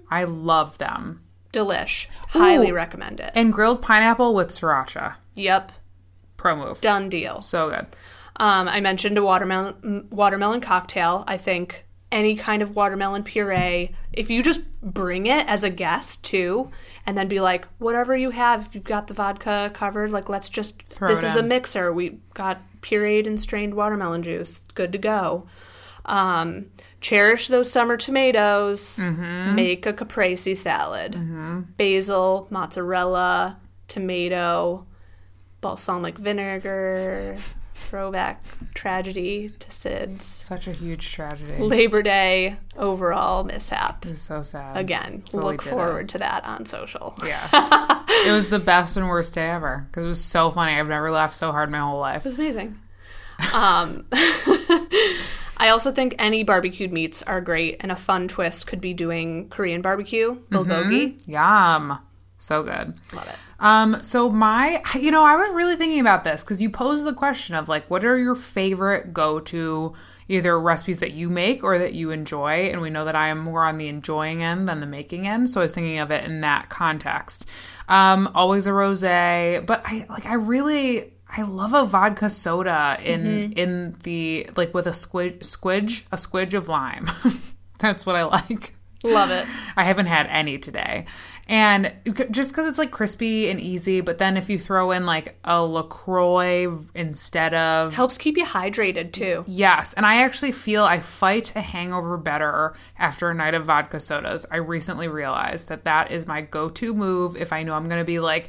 I love them. Delish. Highly Ooh. recommend it. And grilled pineapple with sriracha. Yep, Pro move. done deal. So good. Um, I mentioned a watermelon watermelon cocktail. I think any kind of watermelon puree, if you just bring it as a guest too, and then be like, whatever you have, if you've got the vodka covered, like let's just Throw this is a mixer. We got pureed and strained watermelon juice, good to go. Um, cherish those summer tomatoes. Mm-hmm. Make a caprese salad. Basil, mozzarella, tomato, balsamic vinegar. Throwback tragedy to Sid's Such a huge tragedy. Labor Day overall mishap. It was so sad. Again, Totally look did it. forward to that on social. Yeah. it was the best and worst day ever because it was so funny. I've never laughed so hard in my whole life. It was amazing. Um, I also think any barbecued meats are great, and a fun twist could be doing Korean barbecue, bulgogi. Yum. So good. Love it. Um, so my, you know, I was really thinking about this because you posed the question of like, what are your favorite go-to either recipes that you make or that you enjoy? And we know that I am more on the enjoying end than the making end, so I was thinking of it in that context. Um, always a rosé, but I like, I really. I love a vodka soda in mm-hmm. in the like with a squid squidge a squidge of lime. That's what I like. Love it. I haven't had any today. And just because it's like crispy and easy, but then if you throw in like a LaCroix instead of. Helps keep you hydrated too. Yes. And I actually feel I fight a hangover better after a night of vodka sodas. I recently realized that that is my go to move if I know I'm going to be like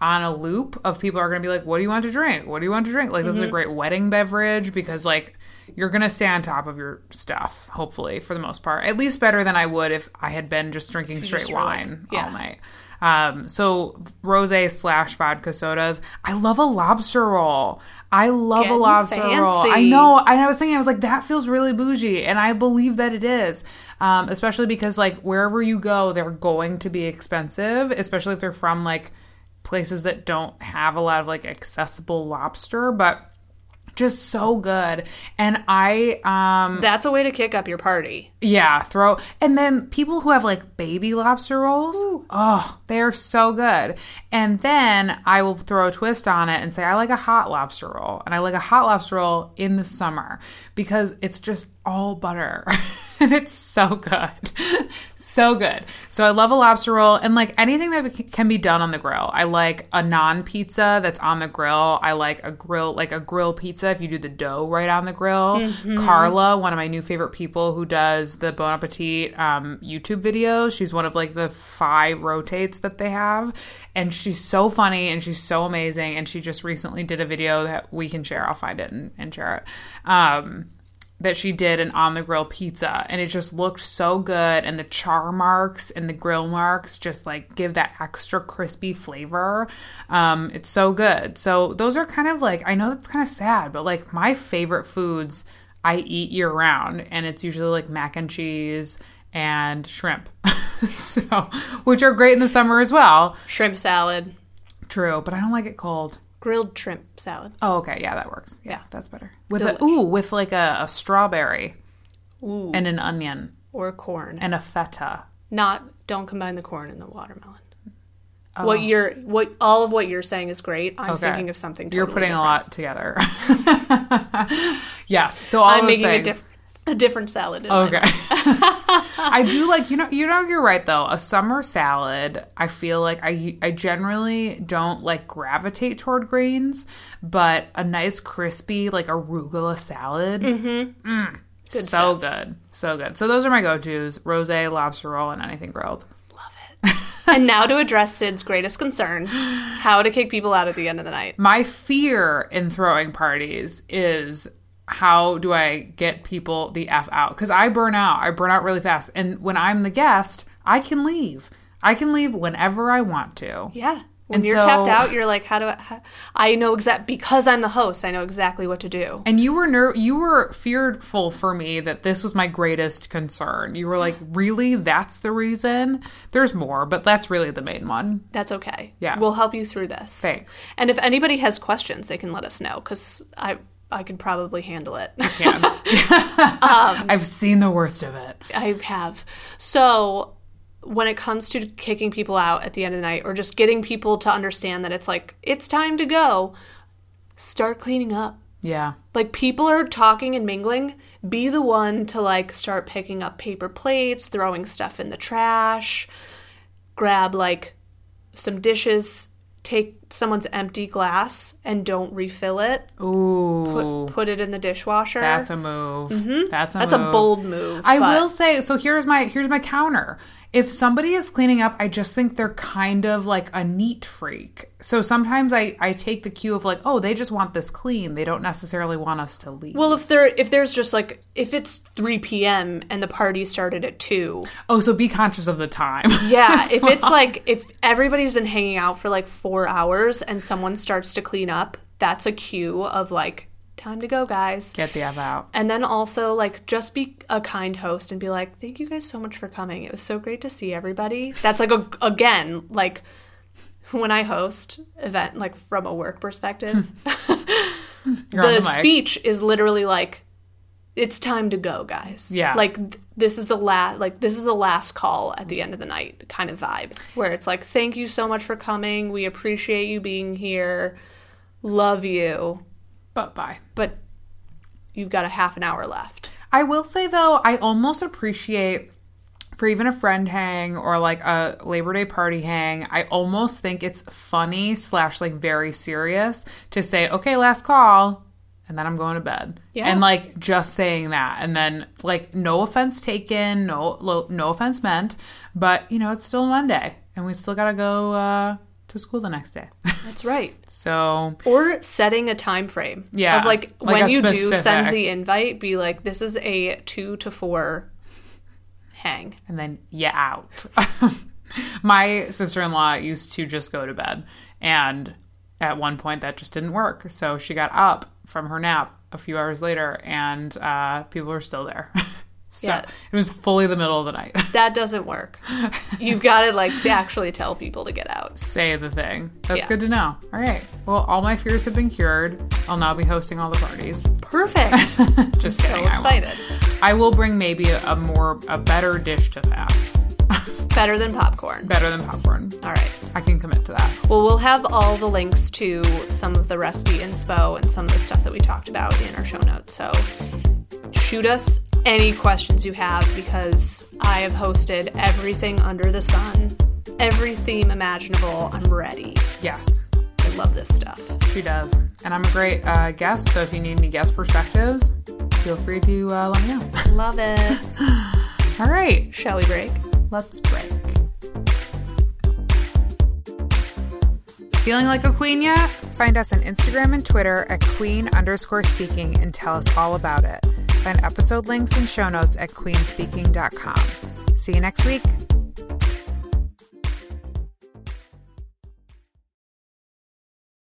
on a loop of people are going to be like, what do you want to drink? What do you want to drink? Like, this is a great wedding beverage because, like, you're going to stay on top of your stuff, hopefully, for the most part. At least better than I would if I had been just drinking straight just wine yeah. all night. Um, so rose slash vodka sodas. I love a lobster roll. I love a Getting lobster roll. I know. And I was thinking, I was like, that feels really bougie, and I believe that it is. Um, especially because like wherever you go, they're going to be expensive, especially if they're from like places that don't have a lot of like accessible lobster, but just so good. And I um That's a way to kick up your party. yeah, throw and then people who have like baby lobster rolls, oh, they are so good. And then I will throw a twist on it and say I like a hot lobster roll. And I like a hot lobster roll in the summer because it's just all butter. and it's so good. so good. So I love a lobster roll and like anything that can be done on the grill. I like a non pizza that's on the grill. I like a grill like a grill pizza if you do the dough right on the grill. Carla, one of my new favorite people who does the Bon Appetit um, YouTube videos. She's one of like the five rotates that they have. And she's so funny and she's so amazing. And she just recently did a video that we can share. I'll find it and, and share it. Um, that she did an on the grill pizza and it just looked so good and the char marks and the grill marks just like give that extra crispy flavor. Um it's so good. So those are kind of like i know that's kind of sad but like my favorite foods i eat year round and it's usually like mac and cheese and shrimp. So which are great in the summer as well. Shrimp salad, true but i don't like it cold grilled shrimp salad. oh okay yeah that works yeah, Yeah. that's better with a ooh with like a, a strawberry Ooh. and an onion Or corn. and a feta. Not don't combine the corn and the watermelon. Oh. What you're what all of what you're saying is great. I'm Okay. thinking of something totally You're putting different. a lot together. yes. So all I'm those making a things. different a different salad. In Okay. I do like you know you know you're right though. A summer salad, I feel like I I generally don't like gravitate toward greens, but a nice crispy like arugula salad. Mm-hmm. Good so stuff. good. So good. So those are my go-tos. Rosé, lobster roll, and anything grilled. Love it. and now to address Sid's greatest concern: how to kick people out at the end of the night. My fear in throwing parties is how do I get people the F out? Because I burn out. I burn out really fast. And when I'm the guest, I can leave. I can leave whenever I want to. Yeah. When And you're so- tapped out, you're like, how do I? How, I know exact because I'm the host. I know exactly what to do. And you were ner- you were fearful for me that this was my greatest concern. You were like, "Really? That's the reason?" There's more, but that's really the main one. That's okay. Yeah. We'll help you through this. Thanks. And if anybody has questions, they can let us know because I I could probably handle it. Yeah. Um, I've seen the worst of it. I have. So when it comes to kicking people out at the end of the night or just getting people to understand that it's like it's time to go, start cleaning up. Yeah. Like people are talking and mingling, be the one to like start picking up paper plates, throwing stuff in the trash, grab like some dishes, take someone's empty glass and don't refill it, Ooh. put it in the dishwasher. That's a move. That's a Mm-hmm. That's move. a bold move. I but- will say so here's my here's my counter. If somebody is cleaning up, I just think they're kind of like a neat freak. So sometimes I I take the cue of like, oh, they just want this clean. They don't necessarily want us to leave. Well, if there if there's just like if it's 3 p.m. and the party started at 2. oh, so be conscious of the time. Yeah, if it's like if everybody's been hanging out for like 4 hours and someone starts to clean up, that's a cue of like time to go, guys. get the F out. And then also like just be a kind host and be like, "Thank you guys so much for coming. It was so great to see everybody." That's like a, again, like when I host event like from a work perspective, hmm. the the speech is literally like it's time to go guys Yeah. like th- this is the last like this is the last call at the end of the night kind of vibe where it's like thank you so much for coming we appreciate you being here love you But bye. but you've got a half an hour left I will say though, I almost appreciate for even a friend hang or like a Labor Day party hang, I almost think it's funny slash like very serious to say, okay, last call, and then I'm going to bed. Yeah. And like just saying that, and then like no offense taken, no no offense meant, but you know it's still Monday, and we still gotta go uh, to school the next day. that's right so or setting a time frame Yeah, of like, like when you do send the invite be like this is a two to four hang and then yeah out. My sister in law used to just go to bed, and at one point that just didn't work. So she got up from her nap a few hours later, and uh, people were still there. so Yeah. it was fully the middle of the night. that doesn't work you've got to like to actually tell people to get out Say the thing. That's Yeah. good to know. All right. Well, all my fears have been cured. I'll now be hosting all the parties. Perfect. Just so kidding, I won't. excited. I will bring maybe a, a more a better dish to fast. Better than popcorn. Better than popcorn. All right. I can commit to that. Well, we'll have all the links to some of the recipe inspo and some of the stuff that we talked about in our show notes. So shoot us any questions you have because I have hosted everything under the sun, every theme imaginable. I'm ready. Yes, I love this stuff. she does. And I'm a great uh, guest, so if you need any guest perspectives, feel free to uh, let me know. Love it. All right, Shall we break? let's break. Feeling like a queen yet? Find us on Instagram and Twitter at queen underscore speaking and tell us all about it. Find episode links and show notes at queenspeaking.com. See you next week.